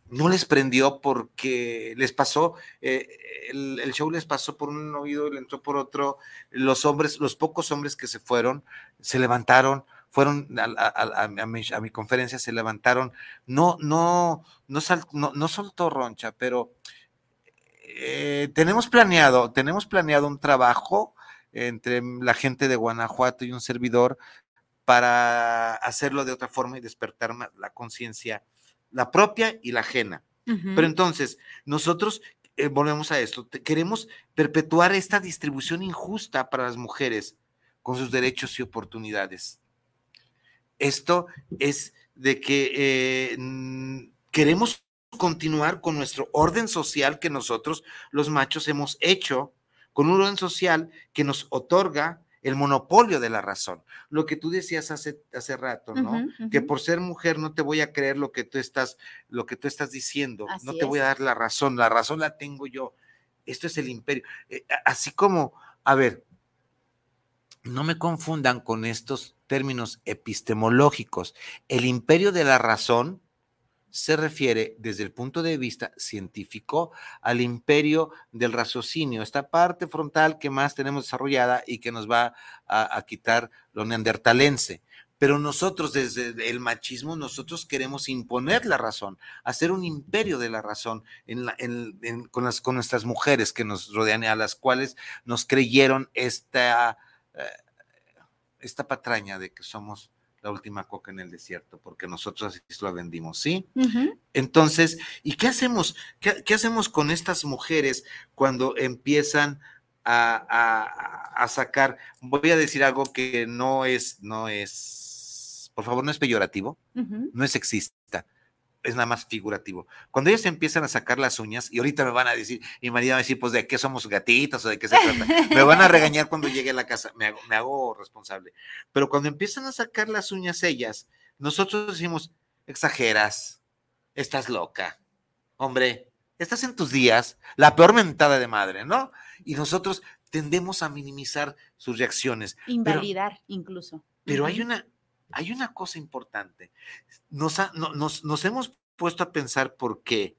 no les prendió porque les pasó, eh, el, el show les pasó por un oído y le entró por otro. Los hombres, los pocos hombres que se fueron, se levantaron, fueron a, a- a- a mi, a mi conferencia, se levantaron. No, no, no, sal- no, no soltó roncha, pero eh, tenemos planeado, tenemos planeado un trabajo entre la gente de Guanajuato y un servidor para hacerlo de otra forma y despertar la conciencia, la propia y la ajena. Pero entonces, nosotros eh, volvemos a esto, queremos perpetuar esta distribución injusta para las mujeres con sus derechos y oportunidades. Esto es de que eh, queremos continuar con nuestro orden social que nosotros, los machos, hemos hecho, con un orden social que nos otorga el monopolio de la razón. Lo que tú decías hace, hace rato, ¿no? Que por ser mujer no te voy a creer lo que tú estás, lo que tú estás diciendo, no te voy a dar la razón, la razón la tengo yo. Esto es el imperio. Eh, así como, a ver, no me confundan con estos términos epistemológicos. El imperio de la razón se refiere desde el punto de vista científico al imperio del raciocinio, esta parte frontal que más tenemos desarrollada y que nos va a, quitar lo neandertalense. Pero nosotros desde el machismo, nosotros queremos imponer la razón, hacer un imperio de la razón con, las, con nuestras mujeres que nos rodean a las cuales nos creyeron esta, eh, esta patraña de que somos la última coca en el desierto, porque nosotros así la vendimos, ¿sí? Entonces, ¿y qué hacemos? ¿Qué, qué hacemos con estas mujeres cuando empiezan a, a- a sacar? Voy a decir algo que no es, no es, por favor, no es peyorativo, no es sexista, es nada más figurativo. Cuando ellas empiezan a sacar las uñas, y ahorita me van a decir, mi marido va a decir, pues, ¿de qué somos gatitas o de qué se trata? Me van a regañar cuando llegue a la casa, me hago, me hago responsable. Pero cuando empiezan a sacar las uñas ellas, nosotros decimos, exageras, estás loca, hombre, estás en tus días, la peor mentada de madre, ¿no? Y nosotros tendemos a minimizar sus reacciones. Invalidar incluso. Pero hay una, hay una cosa importante. Nos, hemos puesto a pensar por qué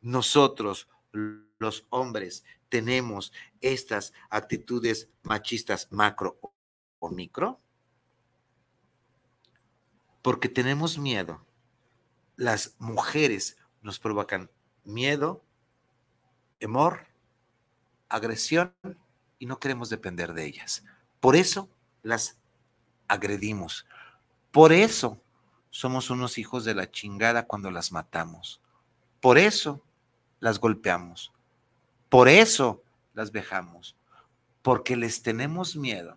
nosotros, los hombres, tenemos estas actitudes machistas macro o micro. Porque tenemos miedo. Las mujeres nos provocan miedo, temor, agresión y no queremos depender de ellas. Por eso las agredimos. Por eso somos unos hijos de la chingada cuando las matamos. Por eso las golpeamos. Por eso las vejamos. Porque les tenemos miedo.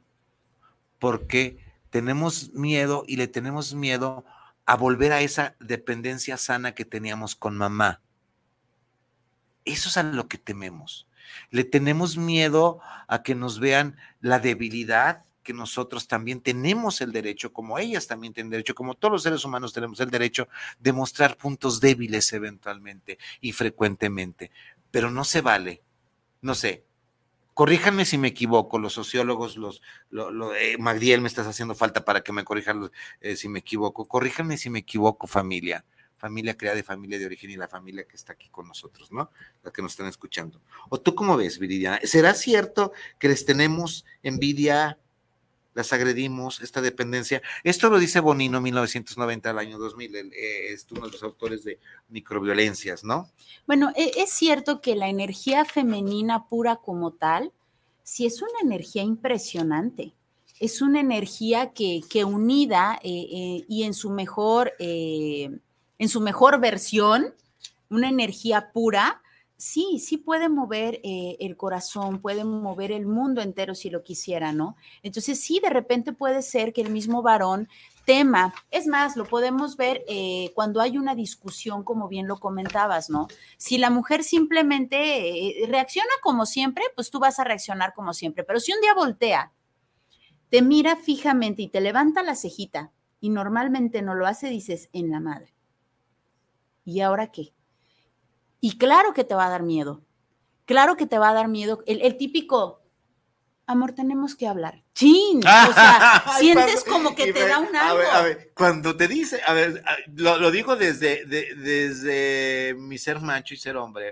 Porque tenemos miedo y le tenemos miedo a volver a esa dependencia sana que teníamos con mamá. Eso es a lo que tememos. Le tenemos miedo a que nos vean la debilidad que nosotros también tenemos el derecho, como ellas también tienen derecho, como todos los seres humanos tenemos el derecho de mostrar puntos débiles eventualmente y frecuentemente, pero no se vale, no sé, corríjanme si me equivoco, los sociólogos, los, lo, lo, eh, Magdiel, me estás haciendo falta para que me corrijan eh, si me equivoco, corríjanme si me equivoco, familia, familia creada de familia de origen y la familia que está aquí con nosotros, ¿no? La que nos están escuchando. ¿O tú cómo ves, Viridiana? ¿Será cierto que les tenemos envidia, las agredimos, esta dependencia? Esto lo dice Bonino, 1990 al año 2000, él, eh, es uno de los autores de microviolencias, ¿no? Bueno, e- es cierto que la energía femenina pura como tal, sí es una energía impresionante. Es una energía que, que unida eh, eh, y en su mejor, eh, en su mejor versión, una energía pura, sí, sí puede mover eh, el corazón, puede mover el mundo entero si lo quisiera, ¿no? Entonces sí, de repente puede ser que el mismo varón tema, es más, lo podemos ver eh, cuando hay una discusión, como bien lo comentabas, ¿no? Si la mujer simplemente eh, reacciona como siempre, pues tú vas a reaccionar como siempre, pero si un día voltea, te mira fijamente y te levanta la cejita y normalmente no lo hace, dices, en la madre. ¿Y ahora qué? Y claro que te va a dar miedo. Claro que te va a dar miedo. El, el típico, amor, tenemos que hablar. Chin. O sea, Ay, sientes como que te da un a algo. ver, a ver, cuando te dice, a ver, lo, lo digo desde, de- desde mi ser macho y ser hombre,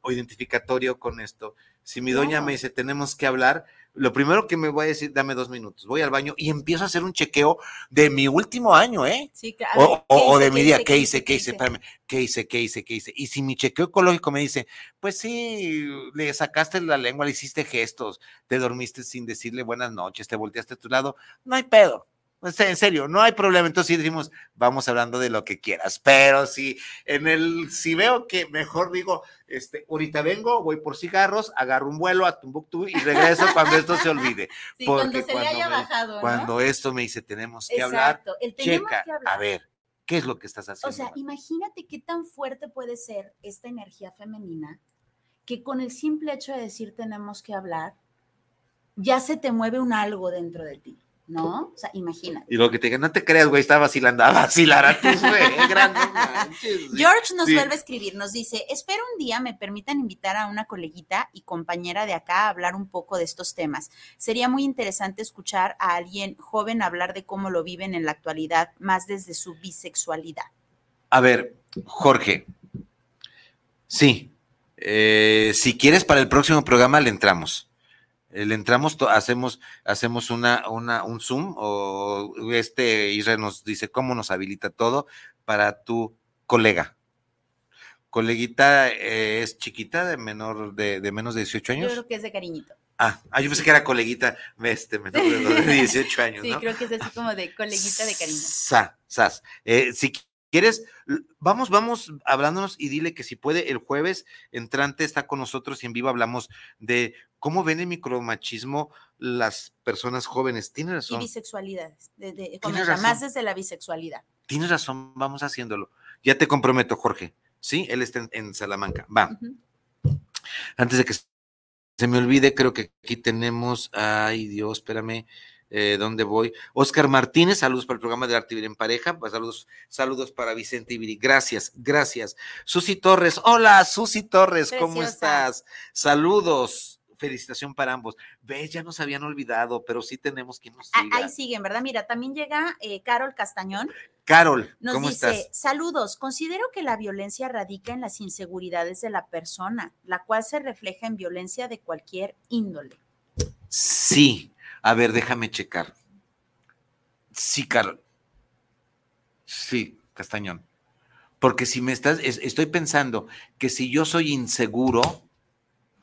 o identificatorio con esto. Si mi doña me dice, tenemos que hablar, lo primero que me voy a decir, dame dos minutos, voy al baño y empiezo a hacer un chequeo de mi último año, ¿eh? Sí, ver, O, ¿qué o- o de mi día, ¿qué hice? ¿Qué hice? hice? Espérame, ¿qué hice? ¿Qué hice? ¿Qué hice? Y si mi chequeo ecológico me dice, pues sí, le sacaste la lengua, le hiciste gestos, te dormiste sin decirle buenas noches, te volteaste a tu lado, no hay pedo. Sea, en serio, no hay problema. Entonces sí decimos, vamos hablando de lo que quieras. Pero si en el, si veo que mejor digo, este, ahorita vengo, voy por cigarros, agarro un vuelo a Tumbuktu y regreso cuando esto se olvide. Sí, porque cuando se le haya me- bajado, ¿no? Cuando esto me dice, tenemos que hablar, el tenemos checa, que hablar. a ver, ¿qué es lo que estás haciendo? O sea, imagínate qué tan fuerte puede ser esta energía femenina que con el simple hecho de decir tenemos que hablar, ya se te mueve un algo dentro de ti, ¿no? O sea, imagínate. Y lo que te diga, no te creas, güey, está vacilando, a vacilar a tus güey. George nos Sí. vuelve a escribir, nos dice, espero un día me permitan invitar a una coleguita y compañera de acá a hablar un poco de estos temas. Sería muy interesante escuchar a alguien joven hablar de cómo lo viven en la actualidad, más desde su bisexualidad. A ver, Jorge, sí, eh, si quieres para el próximo programa le entramos. Le entramos, hacemos, hacemos una, una, un Zoom o este Israel nos dice cómo nos habilita todo para tu colega. Coleguita eh, es chiquita, de menor, de, de menos de 18 Yo años. creo que es de cariñito. Ah, ah, yo pensé que era coleguita, este, menor de, de 18 años, Sí, ¿no? creo que es así como de coleguita de cariño. Sa, sas. Eh, si quieres, vamos, vamos hablándonos y dile que si puede, el jueves entrante está con nosotros y en vivo hablamos de cómo ven el micromachismo las personas jóvenes. Tienes Y razón, bisexualidades. De, razón. más desde la bisexualidad. tienes razón, vamos haciéndolo. Ya te comprometo, Jorge. Sí, él está en, en Salamanca. Va. Antes de que se me olvide, creo que aquí tenemos, ay Dios, espérame, eh, ¿dónde voy? Oscar Martínez, saludos para el programa de Arte Vivir en Pareja, pues, saludos, saludos para Vicente Ibiri, gracias, gracias. Susi Torres, hola Susi Torres, ¿cómo estás? Saludos. Felicitación para ambos. Ves, ya nos habían olvidado, pero sí tenemos que nos siga. Ahí siguen, ¿verdad? Mira, también llega eh, Carol Castañón. Carol, Nos ¿cómo dice, estás? saludos, considero que la violencia radica en las inseguridades de la persona, la cual se refleja en violencia de cualquier índole. Sí. A ver, déjame checar. Sí, Carol. Sí, Castañón. Porque si me estás, es- estoy pensando que si yo soy inseguro,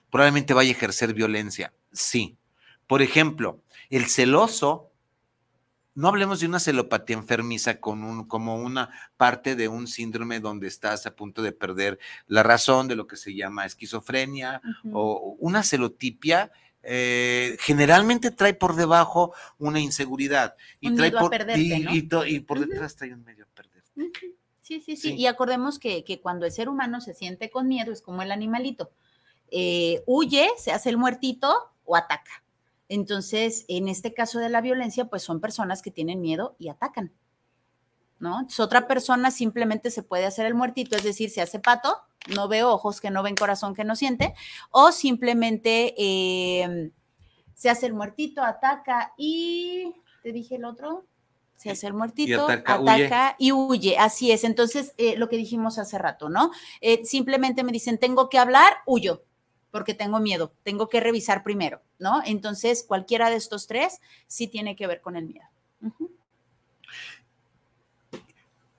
probablemente vaya a ejercer violencia. Sí. Por ejemplo, el celoso, no hablemos de una celopatía enfermiza con un, como una parte de un síndrome donde estás a punto de perder la razón de lo que se llama esquizofrenia, o una celotipia eh, generalmente trae por debajo una inseguridad y Un trae por perderte, y, ¿no? y to- y por detrás trae un medio a perder. Sí, sí, sí, Sí. Y acordemos que, que cuando el ser humano se siente con miedo es como el animalito. Eh, huye, se hace el muertito o ataca. Entonces, en este caso de la violencia, pues son personas que tienen miedo y atacan. ¿No? Entonces, otra persona simplemente se puede hacer el muertito, es decir, se hace pato, no ve ojos que no ven, corazón que no siente, o simplemente eh, se hace el muertito, ataca y, ¿te dije el otro? Se hace el muertito, ataca, ataca, huye. y huye, así es. Entonces, eh, lo que dijimos hace rato, ¿no? Eh, simplemente me dicen, tengo que hablar, huyo, porque tengo miedo, tengo que revisar primero, ¿no? Entonces, cualquiera de estos tres sí tiene que ver con el miedo.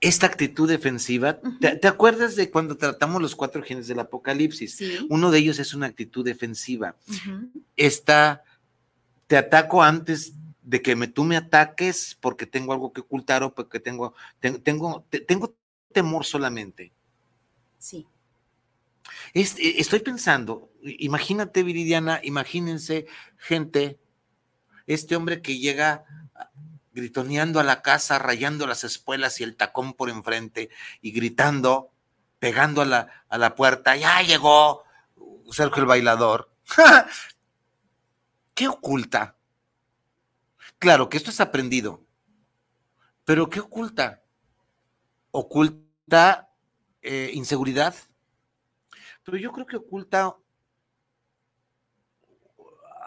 Esta actitud defensiva, ¿te, acuerdas de cuando tratamos los cuatro genes del apocalipsis? Sí. Uno de ellos es una actitud defensiva. Esta, te ataco antes de que me, tú me ataques porque tengo algo que ocultar o porque tengo, ten- tengo, te- tengo temor solamente. Sí. Eh, estoy pensando, imagínate Viridiana, imagínense gente, este hombre que llega ah, gritoneando a la casa, rayando las espuelas y el tacón por enfrente y gritando, pegando a la, a la puerta, ya llegó Sergio el bailador. ¿Qué oculta? Claro que esto es aprendido, pero ¿qué oculta? Oculta eh, inseguridad, pero yo creo que oculta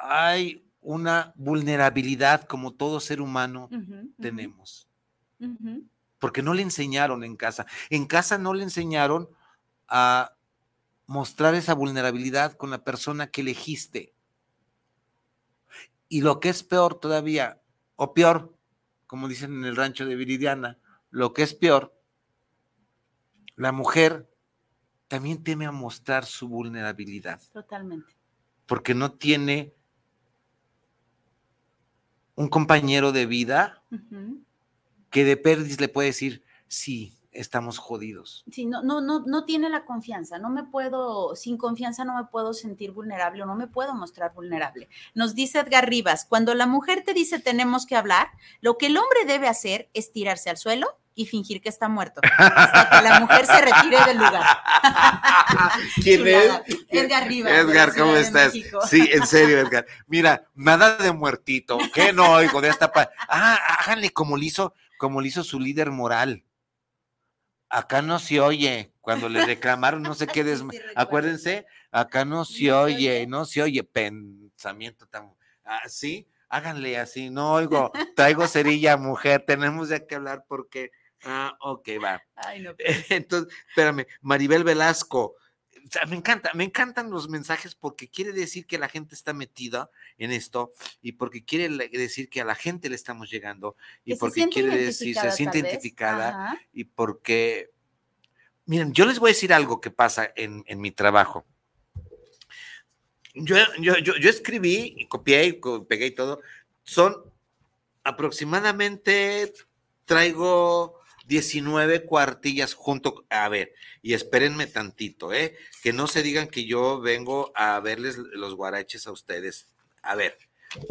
hay una vulnerabilidad como todo ser humano tenemos, porque no le enseñaron en casa. En casa no le enseñaron a mostrar esa vulnerabilidad con la persona que elegiste. Y lo que es peor todavía, o peor, como dicen en el rancho de Viridiana, lo que es peor, la mujer también teme a mostrar su vulnerabilidad, Totalmente. porque no tiene un compañero de vida que de perdis le puede decir, sí, estamos jodidos. Sí, no, no, no, no tiene la confianza. No me puedo, sin confianza no me puedo sentir vulnerable o no me puedo mostrar vulnerable. Nos dice Edgar Rivas, cuando la mujer te dice tenemos que hablar, lo que el hombre debe hacer es tirarse al suelo y fingir que está muerto hasta que la mujer se retire del lugar. ¿Quién es? Edgar Rivas. Edgar, ¿cómo estás? México. Sí, en serio, Edgar. Mira, nada de muertito. ¿Qué no oigo de esta pa- Ah, háganle como le hizo, como le hizo su líder moral. Acá no se oye. Cuando le reclamaron, no sé qué des... Acuérdense, acá no se oye, oye. no se oye. Pensamiento tan. Así, háganle así. No oigo. Traigo cerilla, mujer. Tenemos ya que hablar porque. Ah, ok, va. Ay, no, Entonces, espérame, Maribel Velasco. o sea, me encanta, me encantan los mensajes porque quiere decir que la gente está metida en esto y porque quiere decir que a la gente le estamos llegando y porque quiere decir se siente identificada Ajá. y porque, miren, yo les voy a decir algo que pasa en, en mi trabajo. Yo, yo, yo, yo escribí, y copié, y pegué y todo. Son aproximadamente, traigo 19 cuartillas junto, a ver, y espérenme tantito, ¿eh? Que no se digan que yo vengo a verles los guaraches a ustedes. A ver,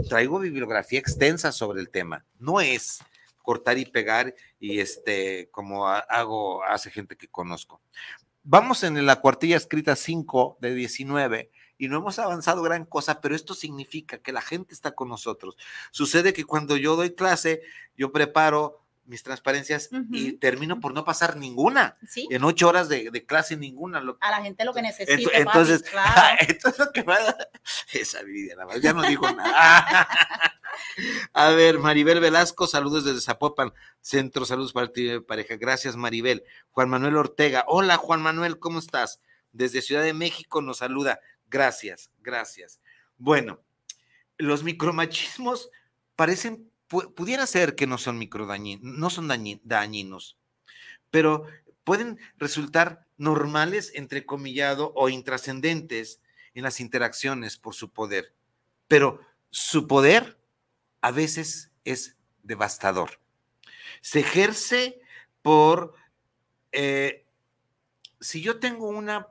traigo bibliografía extensa sobre el tema. No es cortar y pegar y este, como ha- hago, hace gente que conozco. Vamos en la cuartilla escrita 5 de 19 y no hemos avanzado gran cosa, pero esto significa que la gente está con nosotros. Sucede que cuando yo doy clase, yo preparo mis transparencias y termino por no pasar ninguna. Sí, En ocho horas de, de clase, ninguna. Lo- a la gente lo que necesita. Papi, entonces, claro. entonces lo que va a esa Vividia, nada más, ya no dijo nada. A ver, Maribel Velasco, saludos desde Zapopan, Centro Saludos para ti, pareja. Gracias, Maribel. Juan Manuel Ortega, hola Juan Manuel, ¿cómo estás? Desde Ciudad de México nos saluda. Gracias, gracias. Bueno, los micromachismos parecen, pu- pudiera ser que no son microdañinos, no son dañi- dañinos, pero pueden resultar normales, entrecomillado, o intrascendentes en las interacciones por su poder. Pero su poder a veces es devastador. Se ejerce por, eh, si yo tengo una,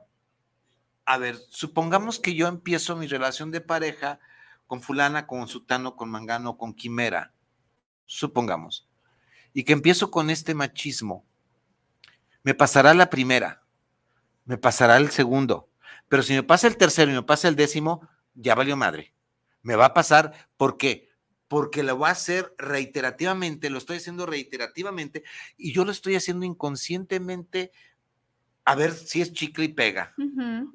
a ver, supongamos que yo empiezo mi relación de pareja con fulana, con sutano, con mangano, con quimera, supongamos, y que empiezo con este machismo, me pasará la primera, me pasará el segundo, pero si me pasa el tercero y me pasa el décimo, ya valió madre. Me va a pasar, ¿por qué? Porque lo voy a hacer reiterativamente, lo estoy haciendo reiterativamente y yo lo estoy haciendo inconscientemente a ver si es chicle y pega.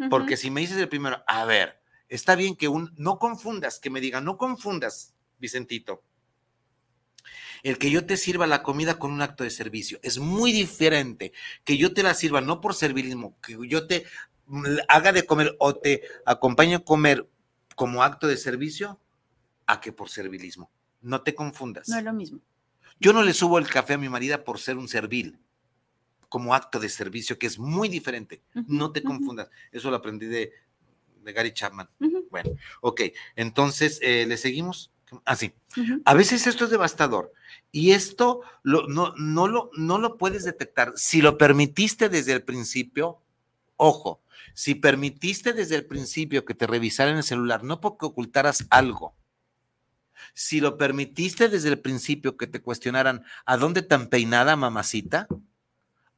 Porque si me dices el primero, a ver, está bien que un, no confundas, que me digan, no confundas, Vicentito, el que yo te sirva la comida con un acto de servicio. Es muy diferente que yo te la sirva no por servilismo, que yo te haga de comer o te acompañe a comer como acto de servicio, a que por servilismo. No te confundas. No es lo mismo. Yo no le subo el café a mi marida por ser un servil, como acto de servicio, que es muy diferente. No te confundas. Eso lo aprendí de, de Gary Chapman. Bueno, ok. Entonces, eh, ¿le seguimos? Así. A veces esto es devastador y esto lo, no, no, lo, no lo puedes detectar. Si lo permitiste desde el principio, ojo, si permitiste desde el principio que te revisaran el celular, no porque ocultaras algo, si lo permitiste desde el principio que te cuestionaran a dónde tan peinada, mamacita,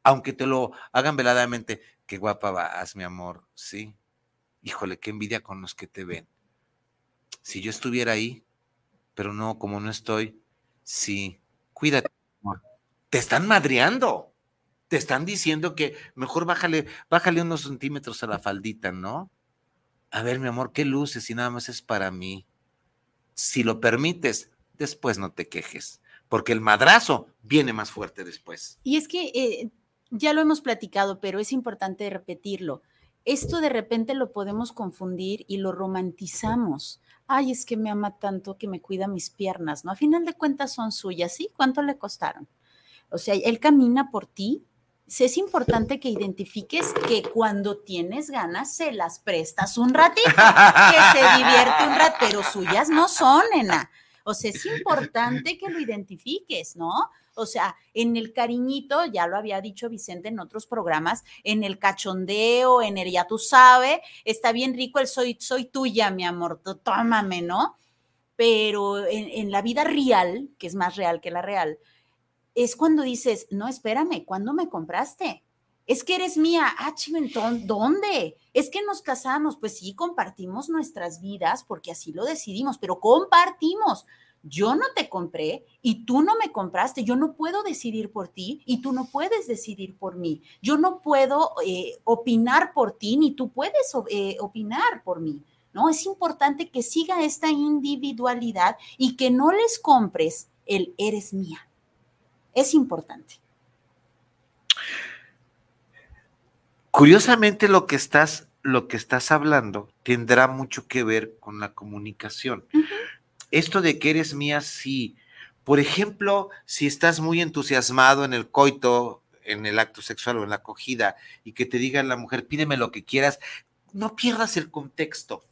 aunque te lo hagan veladamente, qué guapa vas, mi amor, sí. Híjole, qué envidia con los que te ven. Si yo estuviera ahí, pero no, como no estoy, sí, cuídate. Te están madreando. Te están diciendo que mejor bájale, bájale unos centímetros a la faldita, ¿no? A ver, mi amor, qué luces y nada más es para mí. Si lo permites, después no te quejes, porque el madrazo viene más fuerte después. Y es que eh, ya lo hemos platicado, pero es importante repetirlo. Esto de repente lo podemos confundir y lo romantizamos. Ay, es que me ama tanto que me cuida mis piernas, ¿no? A final de cuentas son suyas, ¿sí? ¿Cuánto le costaron? O sea, él camina por ti. Es importante que identifiques que cuando tienes ganas se las prestas un ratito, que se divierte un rato, pero suyas no son, nena. O sea, es importante que lo identifiques, ¿no? O sea, en el cariñito, ya lo había dicho Vicente en otros programas, en el cachondeo, en el ya tú sabes, está bien rico el soy, soy tuya, mi amor, tómame, ¿no? Pero en, en la vida real, que es más real que la real, es cuando dices, no, espérame, ¿cuándo me compraste? Es que eres mía. Ah, chimentón, ¿dónde? Es que nos casamos. Pues sí, compartimos nuestras vidas porque así lo decidimos, pero compartimos. Yo no te compré y tú no me compraste. Yo no puedo decidir por ti y tú no puedes decidir por mí. Yo no puedo eh, opinar por ti ni tú puedes eh, opinar por mí. ¿no? Es importante que siga esta individualidad y que no les compres el eres mía. Es importante. Curiosamente lo que estás, lo que estás hablando tendrá mucho que ver con la comunicación. Esto de que eres mía, sí. Por ejemplo, si estás muy entusiasmado en el coito, en el acto sexual o en la acogida, y que te diga la mujer, pídeme lo que quieras, no pierdas el contexto.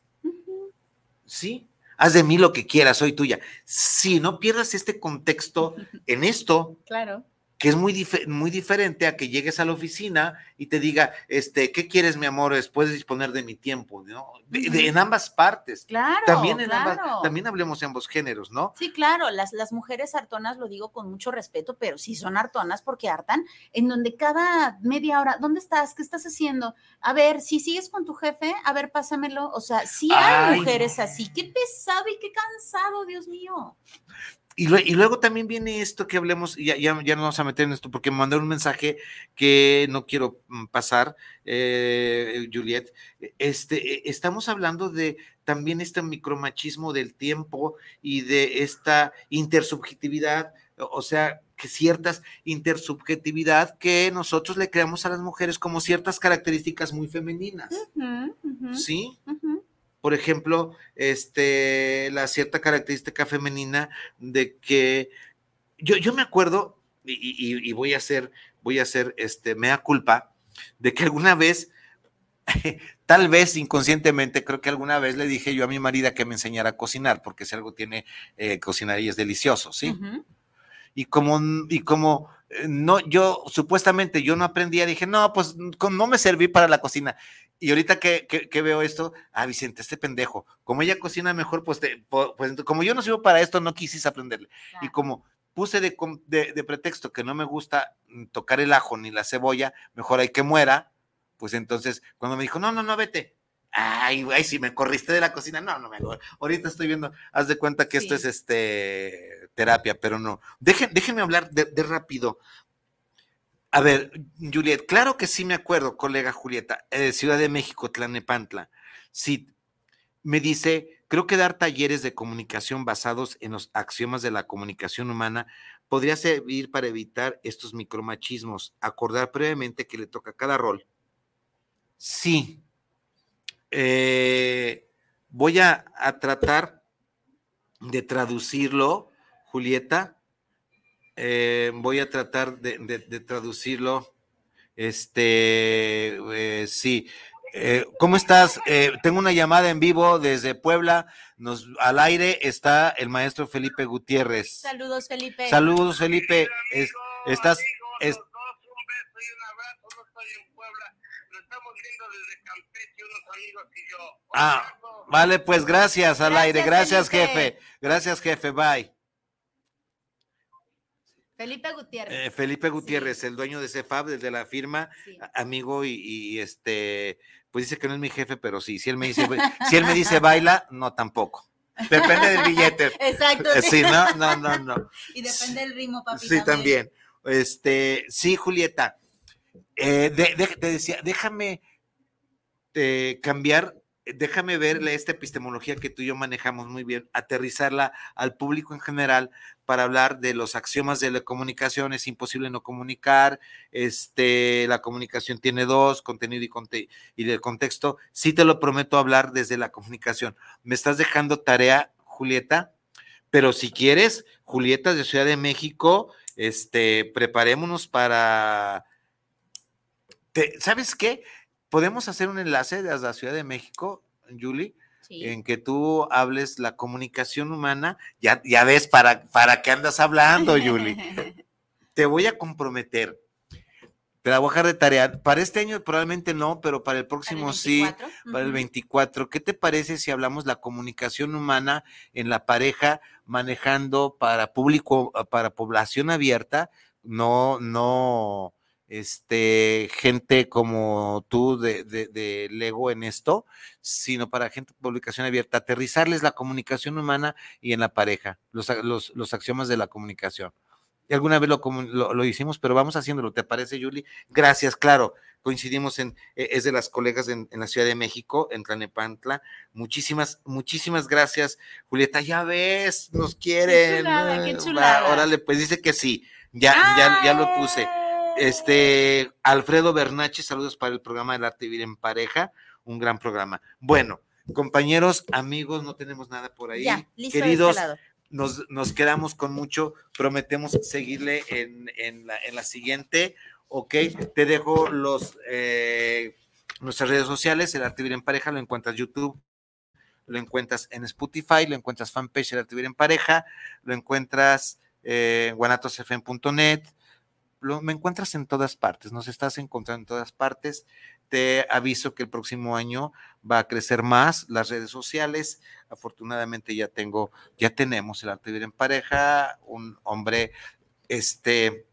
¿Sí? Haz de mí lo que quieras, soy tuya. Si no pierdas este contexto en esto, claro que es muy, muy diferente a que llegues a la oficina y te diga, este, ¿qué quieres, mi amor? Puedes disponer de mi tiempo, ¿no? De, en ambas partes. Claro, también en claro. Ambas, también hablemos de ambos géneros, ¿no? Sí, claro, las, las mujeres hartonas lo digo con mucho respeto, pero sí son hartonas porque hartan, en donde cada media hora, ¿dónde estás? ¿Qué estás haciendo? A ver, si sigues con tu jefe, a ver, pásamelo. O sea, sí hay Ay, mujeres no. así. Qué pesado y qué cansado, Dios mío. Y, lue- y luego también viene esto que hablemos, ya, ya, ya no vamos a meter en esto, porque me mandaron un mensaje que no quiero mm, pasar, eh, Juliet. Este, eh, estamos hablando de también este micromachismo del tiempo y de esta intersubjetividad, o sea, que ciertas intersubjetividad que nosotros le creamos a las mujeres como ciertas características muy femeninas, ¿sí? Por ejemplo, este, la cierta característica femenina de que yo, yo me acuerdo, y, y- y voy a hacer, voy a hacer este, mea culpa, de que alguna vez, tal vez inconscientemente, creo que alguna vez le dije yo a mi marida que me enseñara a cocinar, porque si algo tiene eh, cocinar y es delicioso, ¿sí? Y como, y como eh, no, yo supuestamente yo no aprendía, dije, no, pues no me serví para la cocina. Y ahorita que, que- que veo esto, ah, Vicente, este pendejo, como ella cocina mejor, pues, te- pues como yo no sirvo para esto, no quisiste aprenderle. Y como puse de, de- de pretexto que no me gusta mm, tocar el ajo ni la cebolla, mejor hay que muera, pues entonces cuando me dijo, no, no, no, vete. Ay, güey, si me corriste de la cocina, no, no me hago. Ahorita estoy viendo, haz de cuenta que esto es este terapia, pero no. Dejen, déjenme hablar de, de rápido. A ver, Juliet, claro que sí me acuerdo, colega Julieta, eh, Ciudad de México, Tlanepantla. Sí, me dice, creo que dar talleres de comunicación basados en los axiomas de la comunicación humana podría servir para evitar estos micromachismos, acordar previamente que le toca cada rol. Sí. Eh, voy a, a tratar de traducirlo, Julieta. Eh, voy a tratar de, de- de traducirlo. Este, eh, sí. Eh, ¿Cómo estás? Eh, tengo una llamada en vivo desde Puebla. Nos, al aire está el maestro Felipe Gutiérrez. Saludos, Felipe. Saludos, Felipe. Es- estás, es- Los dos, un beso y un abrazo. No estoy en Puebla, lo estamos viendo desde Campeche, unos amigos y yo. Un Ah, vale, pues gracias al Gracias, aire. Gracias, Felipe. jefe. Gracias, jefe. Bye. Felipe Gutiérrez. Eh, Felipe Gutiérrez, Sí. el dueño de CEFAB, desde la firma, Sí. amigo y, y, este, pues dice que no es mi jefe, pero sí, si él me dice, si él me dice baila, no tampoco. Depende del billete. Exacto. Eh, Sí, no, no, no, no. Y depende del ritmo, papi. Sí, también. Este, sí, Julieta. eh, de- de- te decía, déjame eh, cambiar déjame verle esta epistemología que tú y yo manejamos muy bien, aterrizarla al público en general para hablar de los axiomas de la comunicación. Es imposible no comunicar. Este, la comunicación tiene dos, contenido y, conte y del contexto. Sí te lo prometo hablar desde la comunicación. Me estás dejando tarea, Julieta, pero si quieres, Julieta de Ciudad de México, este, preparémonos para. ¿Sabes qué? Podemos hacer un enlace desde la Ciudad de México, Julie, en que tú hables la comunicación humana. Ya, ya ves para, para qué andas hablando, Julie. Te voy a comprometer. Te la voy a dejar de tarea. Para este año probablemente no, pero para el próximo sí, para el 24. ¿Qué te parece si hablamos la comunicación humana en la pareja manejando para público, para población abierta? No, no, este, gente como tú de, de, Lego en esto, sino para gente de publicación abierta, aterrizarles la comunicación humana y en la pareja, los, los, los axiomas de la comunicación. Y alguna vez lo, lo, hicimos, pero vamos haciéndolo, ¿te parece, Julie? Gracias, claro, coincidimos en, e, es de las colegas en, la Ciudad de México, en Tlanepantla. Muchísimas, muchísimas gracias, Julieta, ya ves, nos quieren. Qué chulada, órale, pues dice que sí, ya, ya, ya lo puse. Este, Alfredo Bernache, saludos para el programa del arte vivir en pareja, un gran programa. Bueno, compañeros, amigos, no tenemos nada por ahí. Este Queridos, nos, nos, quedamos con mucho, prometemos seguirle en, en, la, en la, siguiente, ok, te dejo los, eh, nuestras redes sociales, el arte vivir en pareja, lo encuentras en YouTube, lo encuentras en Spotify, lo encuentras fanpage el arte vivir en pareja, lo encuentras eh, en guanatosfm.net, me encuentras en todas partes, nos estás encontrando en todas partes. Te aviso que el próximo año va a crecer más las redes sociales. Afortunadamente ya tengo, ya tenemos el arte de vivir en pareja, un hombre, este,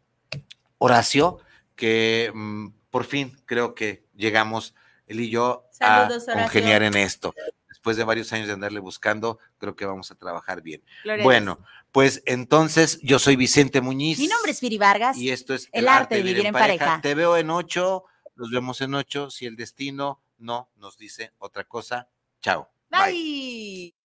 Horacio, que mm, por fin creo que llegamos él y yo a congeniar en esto después de varios años de andarle buscando, creo que vamos a trabajar bien. Bueno, pues entonces yo soy Vicente Muñiz. Mi nombre es Firi Vargas. Y esto es El, arte, de vivir, en, pareja. Te veo en ocho, nos vemos en ocho. Si el destino no nos dice otra cosa, chao. Bye.